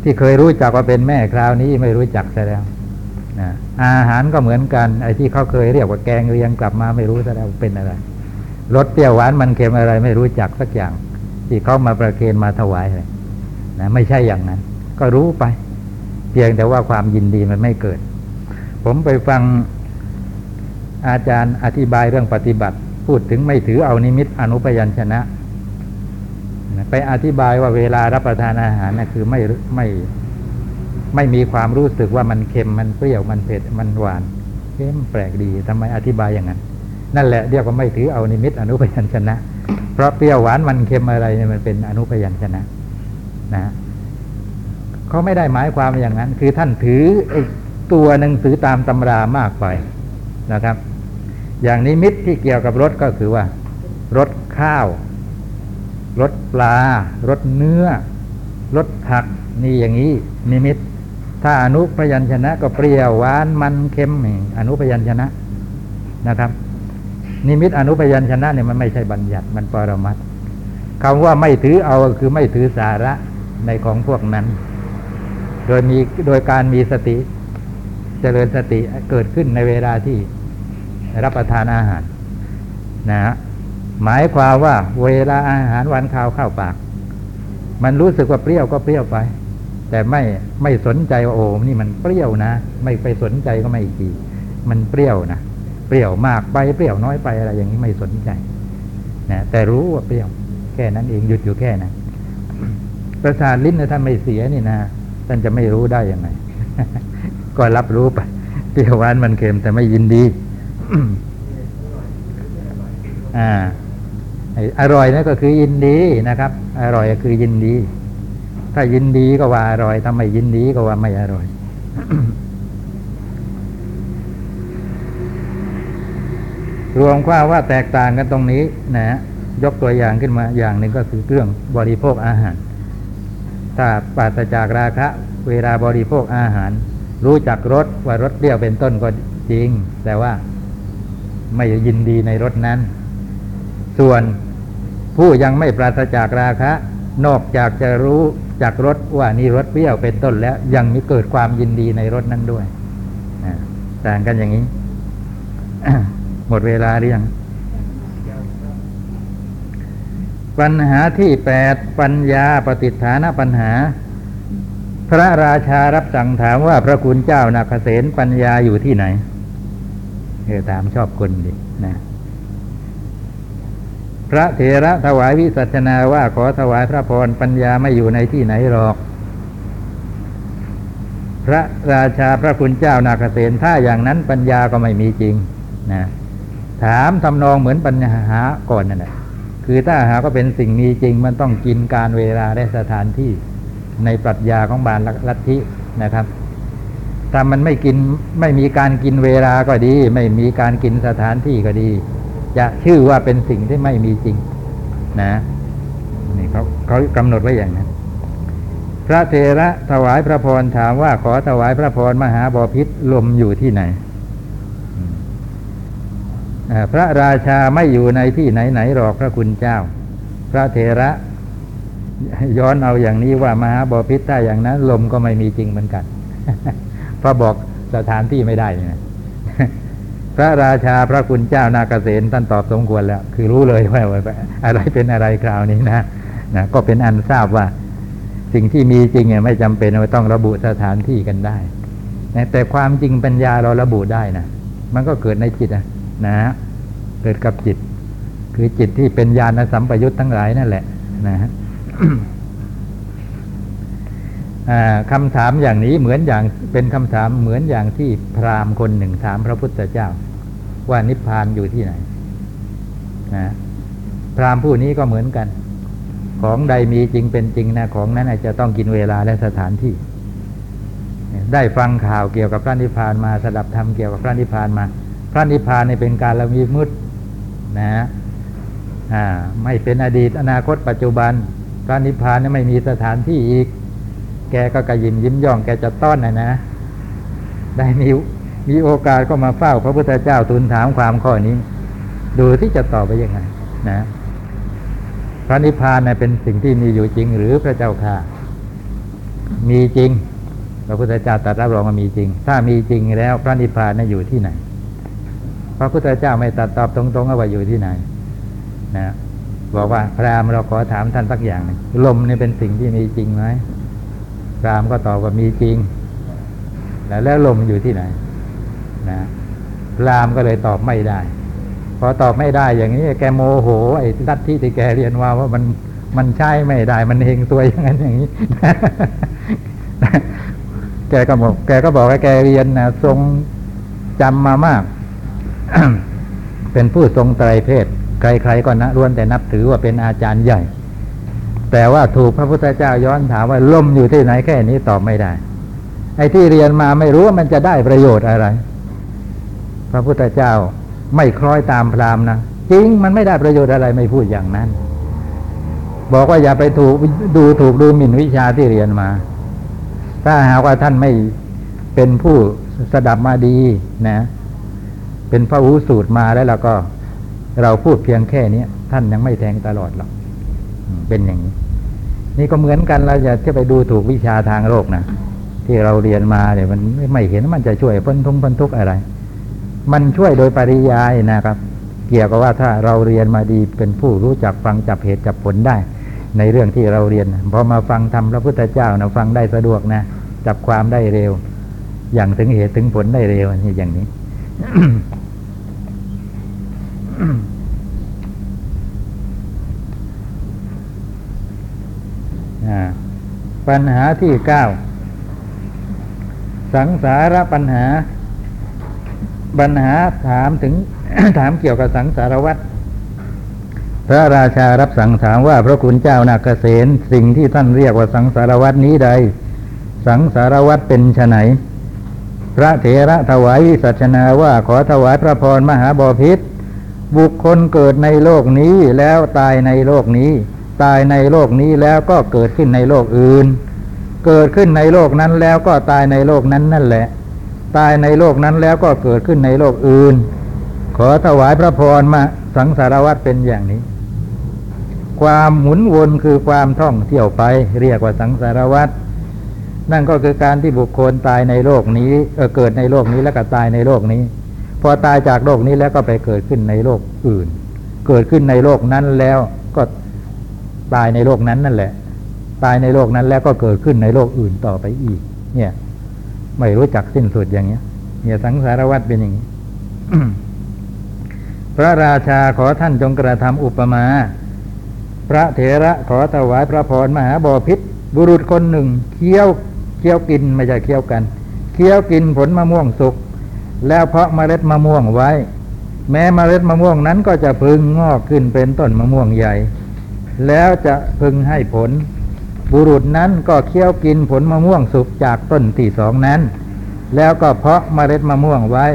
ที่เคยรู้จักว่าเป็นแม่คราวนี้ไม่รู้จักซะแล้วนะอาหารก็เหมือนกัน ไอ้ที่เขาเคยเรียกว่าแกงเรียงกลับมาไม่รู้ซะแล้วเป็นอะไรรสเปรี้ยวหวานมันเค็มอะไร ไม่รู้จักสักอย่าง ที่เขามาประเคนมาถวายเลยนะไม่ใช่อย่างนั้น ก็รู้ไป เพียงแต่ว่าความยินดีมันไม่เกิด ผมไปฟังอาจารย์อธิบายเรื่องปฏิบัติ พูดถึงไม่ถือเอานิมิตอนุปยัญชนะ ไปอธิบายว่าเวลารับประทานอาหารนะคือไม่ไม่ไม่มีความรู้สึกว่ามันเค็มมันเปรี้ยวมันเผ็ดมันหวานเค็มแปลกดีทำไมอธิบายอย่างนั้น นั่นแหละเรียกว่าไม่ถือเอานิมิตอนุพยัญชนะ เพราะเปรี้ยวหวานมันเค็มอะไรเนี่ยมันเป็นอนุพยัญชนะนะเขาไม่ได้หมายความอย่างนั้น คือท่านถือไอตัวหนังสือตามตำรามากไปนะครับ อย่างนิมิตที่เกี่ยวกับรสก็คือว่ารสข้าวรสปลารสเนื้อรสผักนี่อย่างนี้ นิมิต ถ้าอนุพยัญชนะ ก็เปรี้ยวหวานมันเค็มอนุพยัญชนะนะครับ นิมิตอนุพยัญชนะเนี่ยมันไม่ใช่บัญญัติมันปรมัตคำว่าไม่ถือเอาคือไม่ถือสาระในของพวกนั้น โดยมีโดยการมีสติ เจริญสติเกิดขึ้นในเวลาที่ รับประทานอาหารนะฮะหมายความว่าเวลาอาหารหวานข้าวเข้าปาก มันรู้สึกว่าเปรี้ยวก็เปรี้ยวไป แต่ไม่ไม่สนใจว่าโอ้นี่มันเปรี้ยวนะ ไม่ไปสนใจก็ไม่ดีมันเปรี้ยวนะเปรี้ยวมากไปเปรี้ยวน้อยไปอะไรอย่างนี้ไม่สนใจนะแต่รู้ว่าเปรี้ยว แค่นั้นเองหยุดอยู่แค่นั้นประสาทลิ้นนะท่านไม่เสียนี่นะท่านจะไม่รู้ได้ยังไงก็รับรู้ไปเปรี้ยวหวานมันเค็มแต่ไม่ยินดี อ่าอร่อยนั่นก็คือยินดีนะครับ อร่อยก็คือยินดี ถ้ายินดีก็ว่าอร่อยถ้าไม่ยินดีก็ว่าไม่อร่อยรวมความว่าแตกต่างกันตรงนี้นะฮะยกตัวอย่างขึ้นมาอย่างหนึ่งก็คือเรื่องบริโภคอาหาร ถ้าปราศจากราคะ เวลาบริโภคอาหาร รู้จักรสว่ารสเปรี้ยวเป็นต้นก็จริง แต่ว่า ไม่ยินดีในรสนั้น ส่วนผู้ยังไม่ปราศจากราคะ นอกจากจะรู้จากรสว่านี่รสเปรี้ยวเป็นต้นแล้ว ยังมีเกิดความยินดีในรสนั้นด้วยต่างกันอย่างนี้ หมดเวลาหรือยังปัญหาที่แปดปัญญาปฏิฐานปัญหา พระราชารับสั่งถามว่าพระคุณเจ้านาคเสนปัญญาอยู่ที่ไหน เออถามชอบคนดินะ พระเถระถวายวิสัชนาว่าขอถวายพระพรปัญญาไม่อยู่ในที่ไหนหรอก พระราชาพระคุณเจ้านาคเสนถ้าอย่างนั้นปัญญาก็ไม่มีจริงนะถามทำนองเหมือนปัญหาก่อนนั่นแหละคือถ้าหาก็เป็นสิ่งมีจริงมันต้องกินการเวลาและสถานที่ในปรัชญาของบาลลัทธินะครับ ถ้ามันไม่กินไม่มีการกินเวลาก็ดี ไม่มีการกินสถานที่ก็ดี จะชื่อว่าเป็นสิ่งที่ไม่มีจริง นะนี่เขาเขากำหนดไว้อย่างนั้นพระเทระถวายพระพรถามว่าขอถวายพระพรมหาบอพิษลมอยู่ที่ไหน พระราชาไม่อยู่ในที่ไหนไหนหรอกพระคุณเจ้า พระเถระย้อนเอาอย่างนี้ว่ามหาบอพิษถ้าอย่างนั้น ลมก็ไม่มีจริงเหมือนกัน เพราะบอกสถานที่ไม่ได้เนี่ยพระราชาพระคุณเจ้านาเกษตท่านตอบสมควรแล้ว คือรู้เลยว่าอะไรเป็นอะไรคราวนี้นะนะก็เป็นอันทราบว่า สิ่งที่มีจริงเนี่ยไม่จำเป็นว่าต้องระบุสถานที่กันได้นะแต่ความจริงปัญญาเราระบุได้นะมันก็เกิดในจิตนะนะเกิดกับจิต คือจิตที่เป็นญาณสัมปยุตทั้งหลายนั่นแหละ นะฮะ คำถามอย่างนี้เหมือนอย่างเป็นคำถามเหมือนอย่างที่พราหมณ์คนหนึ่งถามพระพุทธเจ้า ว่านิพพานอยู่ที่ไหนนะพราหมณ์ผู้นี้ก็เหมือนกัน ของใดมีจริงเป็นจริงนะของนั้นอาจจะต้องกินเวลาและสถานที่ ได้ฟังข่าวเกี่ยวกับพระนิพพานมาสดับธรรมเกี่ยวกับพระนิพพานมา พระนิพพานในเป็นการละมีมุดนะอ่าไม่เป็นอดีตอนาคตปัจจุบัน พระนิพพานนี่ไม่มีสถานที่อีก แกก็กระยิมยิ้มย่องแกจะต้อนนะนะ ได้มีมีโอกาสก็มาเฝ้าพระพุทธเจ้าทูลถามความข้อนี้ ดูที่จะตอบไปยังไงนะ พระนิพพานเป็นสิ่งที่มีอยู่จริงหรือพระเจ้าค่ะ มีจริง พระพุทธเจ้าตรัสรับรองว่ามีจริง ถ้ามีจริงแล้ว พระนิพพานน่อยู่ที่ไหน พระพุทธเจ้าไม่ตรัสตอบตรงๆว่าอยู่ที่ไหน นะบอกว่าพรามเราขอถามท่านสักอย่างหนึ่งลมนี่เป็นสิ่งที่มีจริงไหม พราหมณ์ก็ตอบว่ามีจริง แล้วแล้วลมอยู่ที่ไหนนะพราหมณ์ก็เลยตอบไม่ได้ พอตอบไม่ได้อย่างนี้ แกโมโห ไอ้ลัทธิที่แกเรียนว่าว่ามันมันใช่ไม่ได้ มันเฮงตัวอย่างนั้นอย่างนี้ แกก็บอกแกก็บอกว่าแกเรียนนะทรงจำมามาก เป็นผู้ทรงไตรเพศ ใครๆก็นะล้วนแต่นับถือว่าเป็นอาจารย์ใหญ่ แต่ว่าถูกพระพุทธเจ้าย้อนถามว่าลมอยู่ที่ไหนแค่นี้ตอบไม่ได้ ไอ้ที่เรียนมาไม่รู้ว่ามันจะได้ประโยชน์อะไร พระพุทธเจ้าไม่คล้อยตามพราหมณ์นะจริงมันไม่ได้ประโยชน์อะไรไม่พูดอย่างนั้น บอกว่าอย่าไปถูกดูถูกดูหมิ่นวิชาที่เรียนมา ถ้าหากว่าท่านไม่เป็นผู้สดับมาดีนะ เป็นพระหูสูตรมาแล้วเราก็เราพูดเพียงแค่นี้ท่านยังไม่แทงตลอดหรอก เป็นอย่างนี้ นี่ก็เหมือนกันเราจะที่ไปดูถูกวิชาทางโลกนะที่เราเรียนมาเนี่ยมันไม่เห็นมันจะช่วยพ้นทุกข์พ้นทุกข์อะไร มันช่วยโดยปริยายนะครับ เกี่ยวกับว่าถ้าเราเรียนมาดีเป็นผู้รู้จักฟังจับเหตุจับผลได้ ในเรื่องที่เราเรียนพอมาฟังทำพระพุทธเจ้านะฟังได้สะดวกนะจับความได้เร็ว อย่างถึงเหตุถึงผลได้เร็วนี่อย่างนี้ ปัญหาที่เก้าสังสารปัญหา ปัญหาถามถึงถามเกี่ยวกับสังสารวัตรพระราชารับสั่งถามว่าพระคุณเจ้านาคเษนสิ่งที่ท่านเรียกว่าสังสารวัตนี้ใด สังสารวัตเป็นไนพระเถระถวายวิสัชนาว่าขอถวายพระพรมหาบอพิษบุคคลเกิดในโลกนี้แล้วตายในโลกนี้ ตายในโลกนี้แล้วก็เกิดขึ้นในโลกอื่น เกิดขึ้นในโลกนั้นแล้วก็ตายในโลกนั้นนั่นแหละ ตายในโลกนั้นแล้วก็เกิดขึ้นในโลกอื่น ขอถวายพระพรมาสังสารวัตเป็นอย่างนี้ ความหมุนวนคือความท่องเที่ยวไป เรียกว่าสังสารวัตนั่นก็คือการที่บุคคลตายในโลกนี้เเกิดในโลกนี้แล้วก็ตายในโลกนี้ พอตายจากโลกนี้แล้วก็ไปเกิดขึ้นในโลกอื่น เกิดขึ้นในโลกนั้นแล้วก็ ตายในโลกนั้นนั่นแหละ ตายในโลกนั้นแล้วก็เกิดขึ้นในโลกอื่นต่อไปอีก เนี่ย ไม่รู้จักสิ้นสุดอย่างเงี้ย เนี่ยสังสารวัตเป็นอย่างนี้พระราชาขอท่านจงกระทำอุปมา พระเถระขอถวายพระพรมหาบอพิษบุรุษคนหนึ่งเคี้ยวเคี้ยวกินไม่ใช่เคี้ยวกัน เคี้ยวกินผลมะม่วงสุก แล้วเพาะเมล็ดมะม่วงไว้ แม้เมล็ดมะม่วงนั้นก็จะพึงงอกขึ้นเป็นต้นมะม่วงใหญ่ แล้วจะพึงให้ผล บุรุษนั้นก็เคี้ยวกินผลมะม่วงสุกจากต้นที่สองนั้น แล้วก็เพาะเมล็ดมะม่วงไว้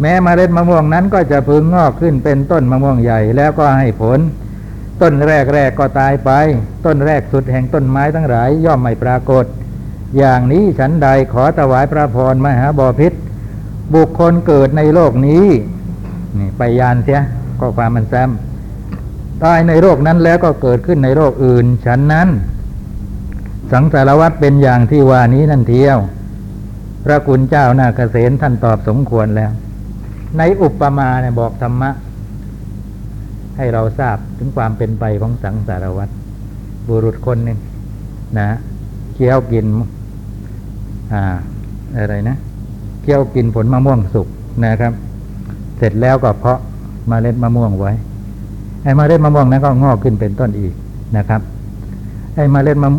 แม้เมล็ดมะม่วงนั้นก็จะพึงงอกขึ้นเป็นต้นมะม่วงใหญ่แล้วก็ให้ผล ต้นแรกแรกก็ตายไป ต้นแรกสุดแห่งต้นไม้ทั้งหลายย่อมไม่ปรากฏ อย่างนี้ฉันใดขอถวายพระพรมหาบอพิษบุคคลเกิดในโลกนี้ นี่ไปยานเสียก็ความมันแซม ตายในโลกนั้นแล้วก็เกิดขึ้นในโลกอื่นฉันนั้น สังสารวัตเป็นอย่างที่ว่านี้นั่นเทียว พระคุณเจ้านาคเษนท่านตอบสมควรแล้ว ในอุปมาเนี่ยบอกธรรมะ ให้เราทราบถึงความเป็นไปของสังสารวัตรบุรุษคนหนึ่งนะเคี้ยวกิน อ่า อะไรนะเคี้ยวกินผลมะม่วงสุกนะครับ เสร็จแล้วก็เพาะมเมล็ดมะม่วงไว้ ไอ้มเมล็ดมะม่วงนั้นก็งอกขึ้นเป็นต้นอีกนะครับ ไอ้มเมล็ดมะ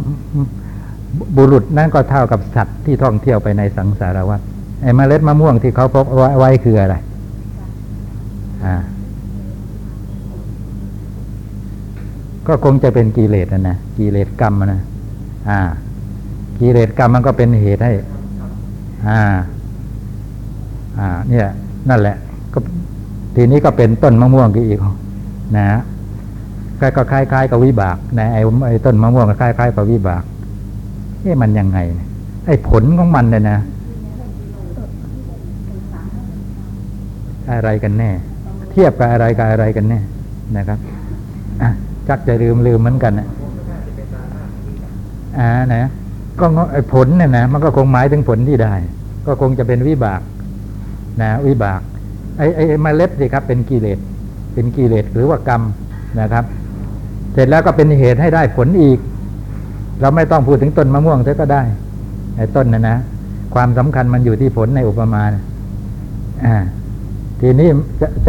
บุรุษนั่นก็เท่ากับสัตว์ที่ท่องเที่ยวไปในสังสารวัตรไอ้มเมล็ดมะม่วงที่เขาพกไว้ไวคืออะไร อ่า ก็คงจะเป็นกิเลสนะนะ กิเลสกรรมนะ อ่า กิเลสกรรมมันก็เป็นเหตุให้ อ่า อ่า เนี่ย นั่นแหละ ก็ทีนี้ก็เป็นต้นมะม่วงอีก นะก็คล้ายๆกับวิบากนะไอ้ไอ้ต้นมะม่วงก็คล้ายๆกับวิบากเอ๊ะมันยังไง ไอ้ผลของมันเนี่ยนะอะไรกันแน่ เทียบกับอะไรกับอะไรกันแน่นะครับจักจะลืมลืมเหมือนกันนะอ่านะก็ไอ้ผลเนี่ยนะมันก็คงหมายถึงผลที่ได้ ก็คงจะเป็นวิบาก นะ วิบาก ไอ้ไอ้เมล็ดสิครับเป็นกิเลส เป็นกิเลสหรือว่ากรรมนะครับ เสร็จแล้วก็เป็นเหตุให้ได้ผลอีก เราไม่ต้องพูดถึงต้นมะม่วงเท่ก็ได้ไอ้ต้นนะนะ ความสำคัญมันอยู่ที่ผลในอุปมาอ่าทีนี้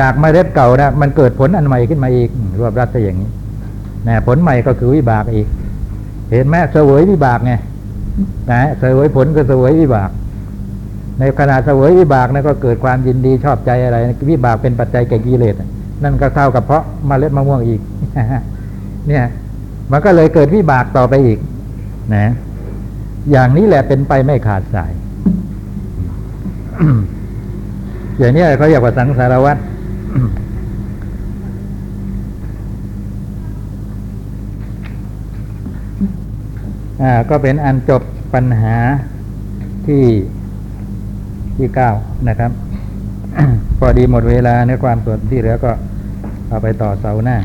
จากเมล็ดเก่านะมันเกิดผลอันใหม่ขึ้นมาอีก รวบรัดซะอย่างนี้นะผลใหม่ก็คือวิบากอีก เห็นไหมเสวยวิบากไงนะเสวยผลก็เสวยวิบาก ในขณะเสวยวิบากนะก็เกิดความยินดีชอบใจอะไร วิบากเป็นปัจจัยแก่กิเลส นั่นก็เท่ากับเพราะมเมล็ดมะม่วงอีก เนี่ย มันก็เลยเกิดวิบากต่อไปอีก นะ อย่างนี้แหละเป็นไปไม่ขาดสาย อย่างนี้เขาเรียกว่าสังสารวัตรอ่าก็เป็นอันจบปัญหาที่ที่เก้านะครับ พอดีหมดเวลาในความส่วนที่เหลือก็เอาไปต่อเสาหน้า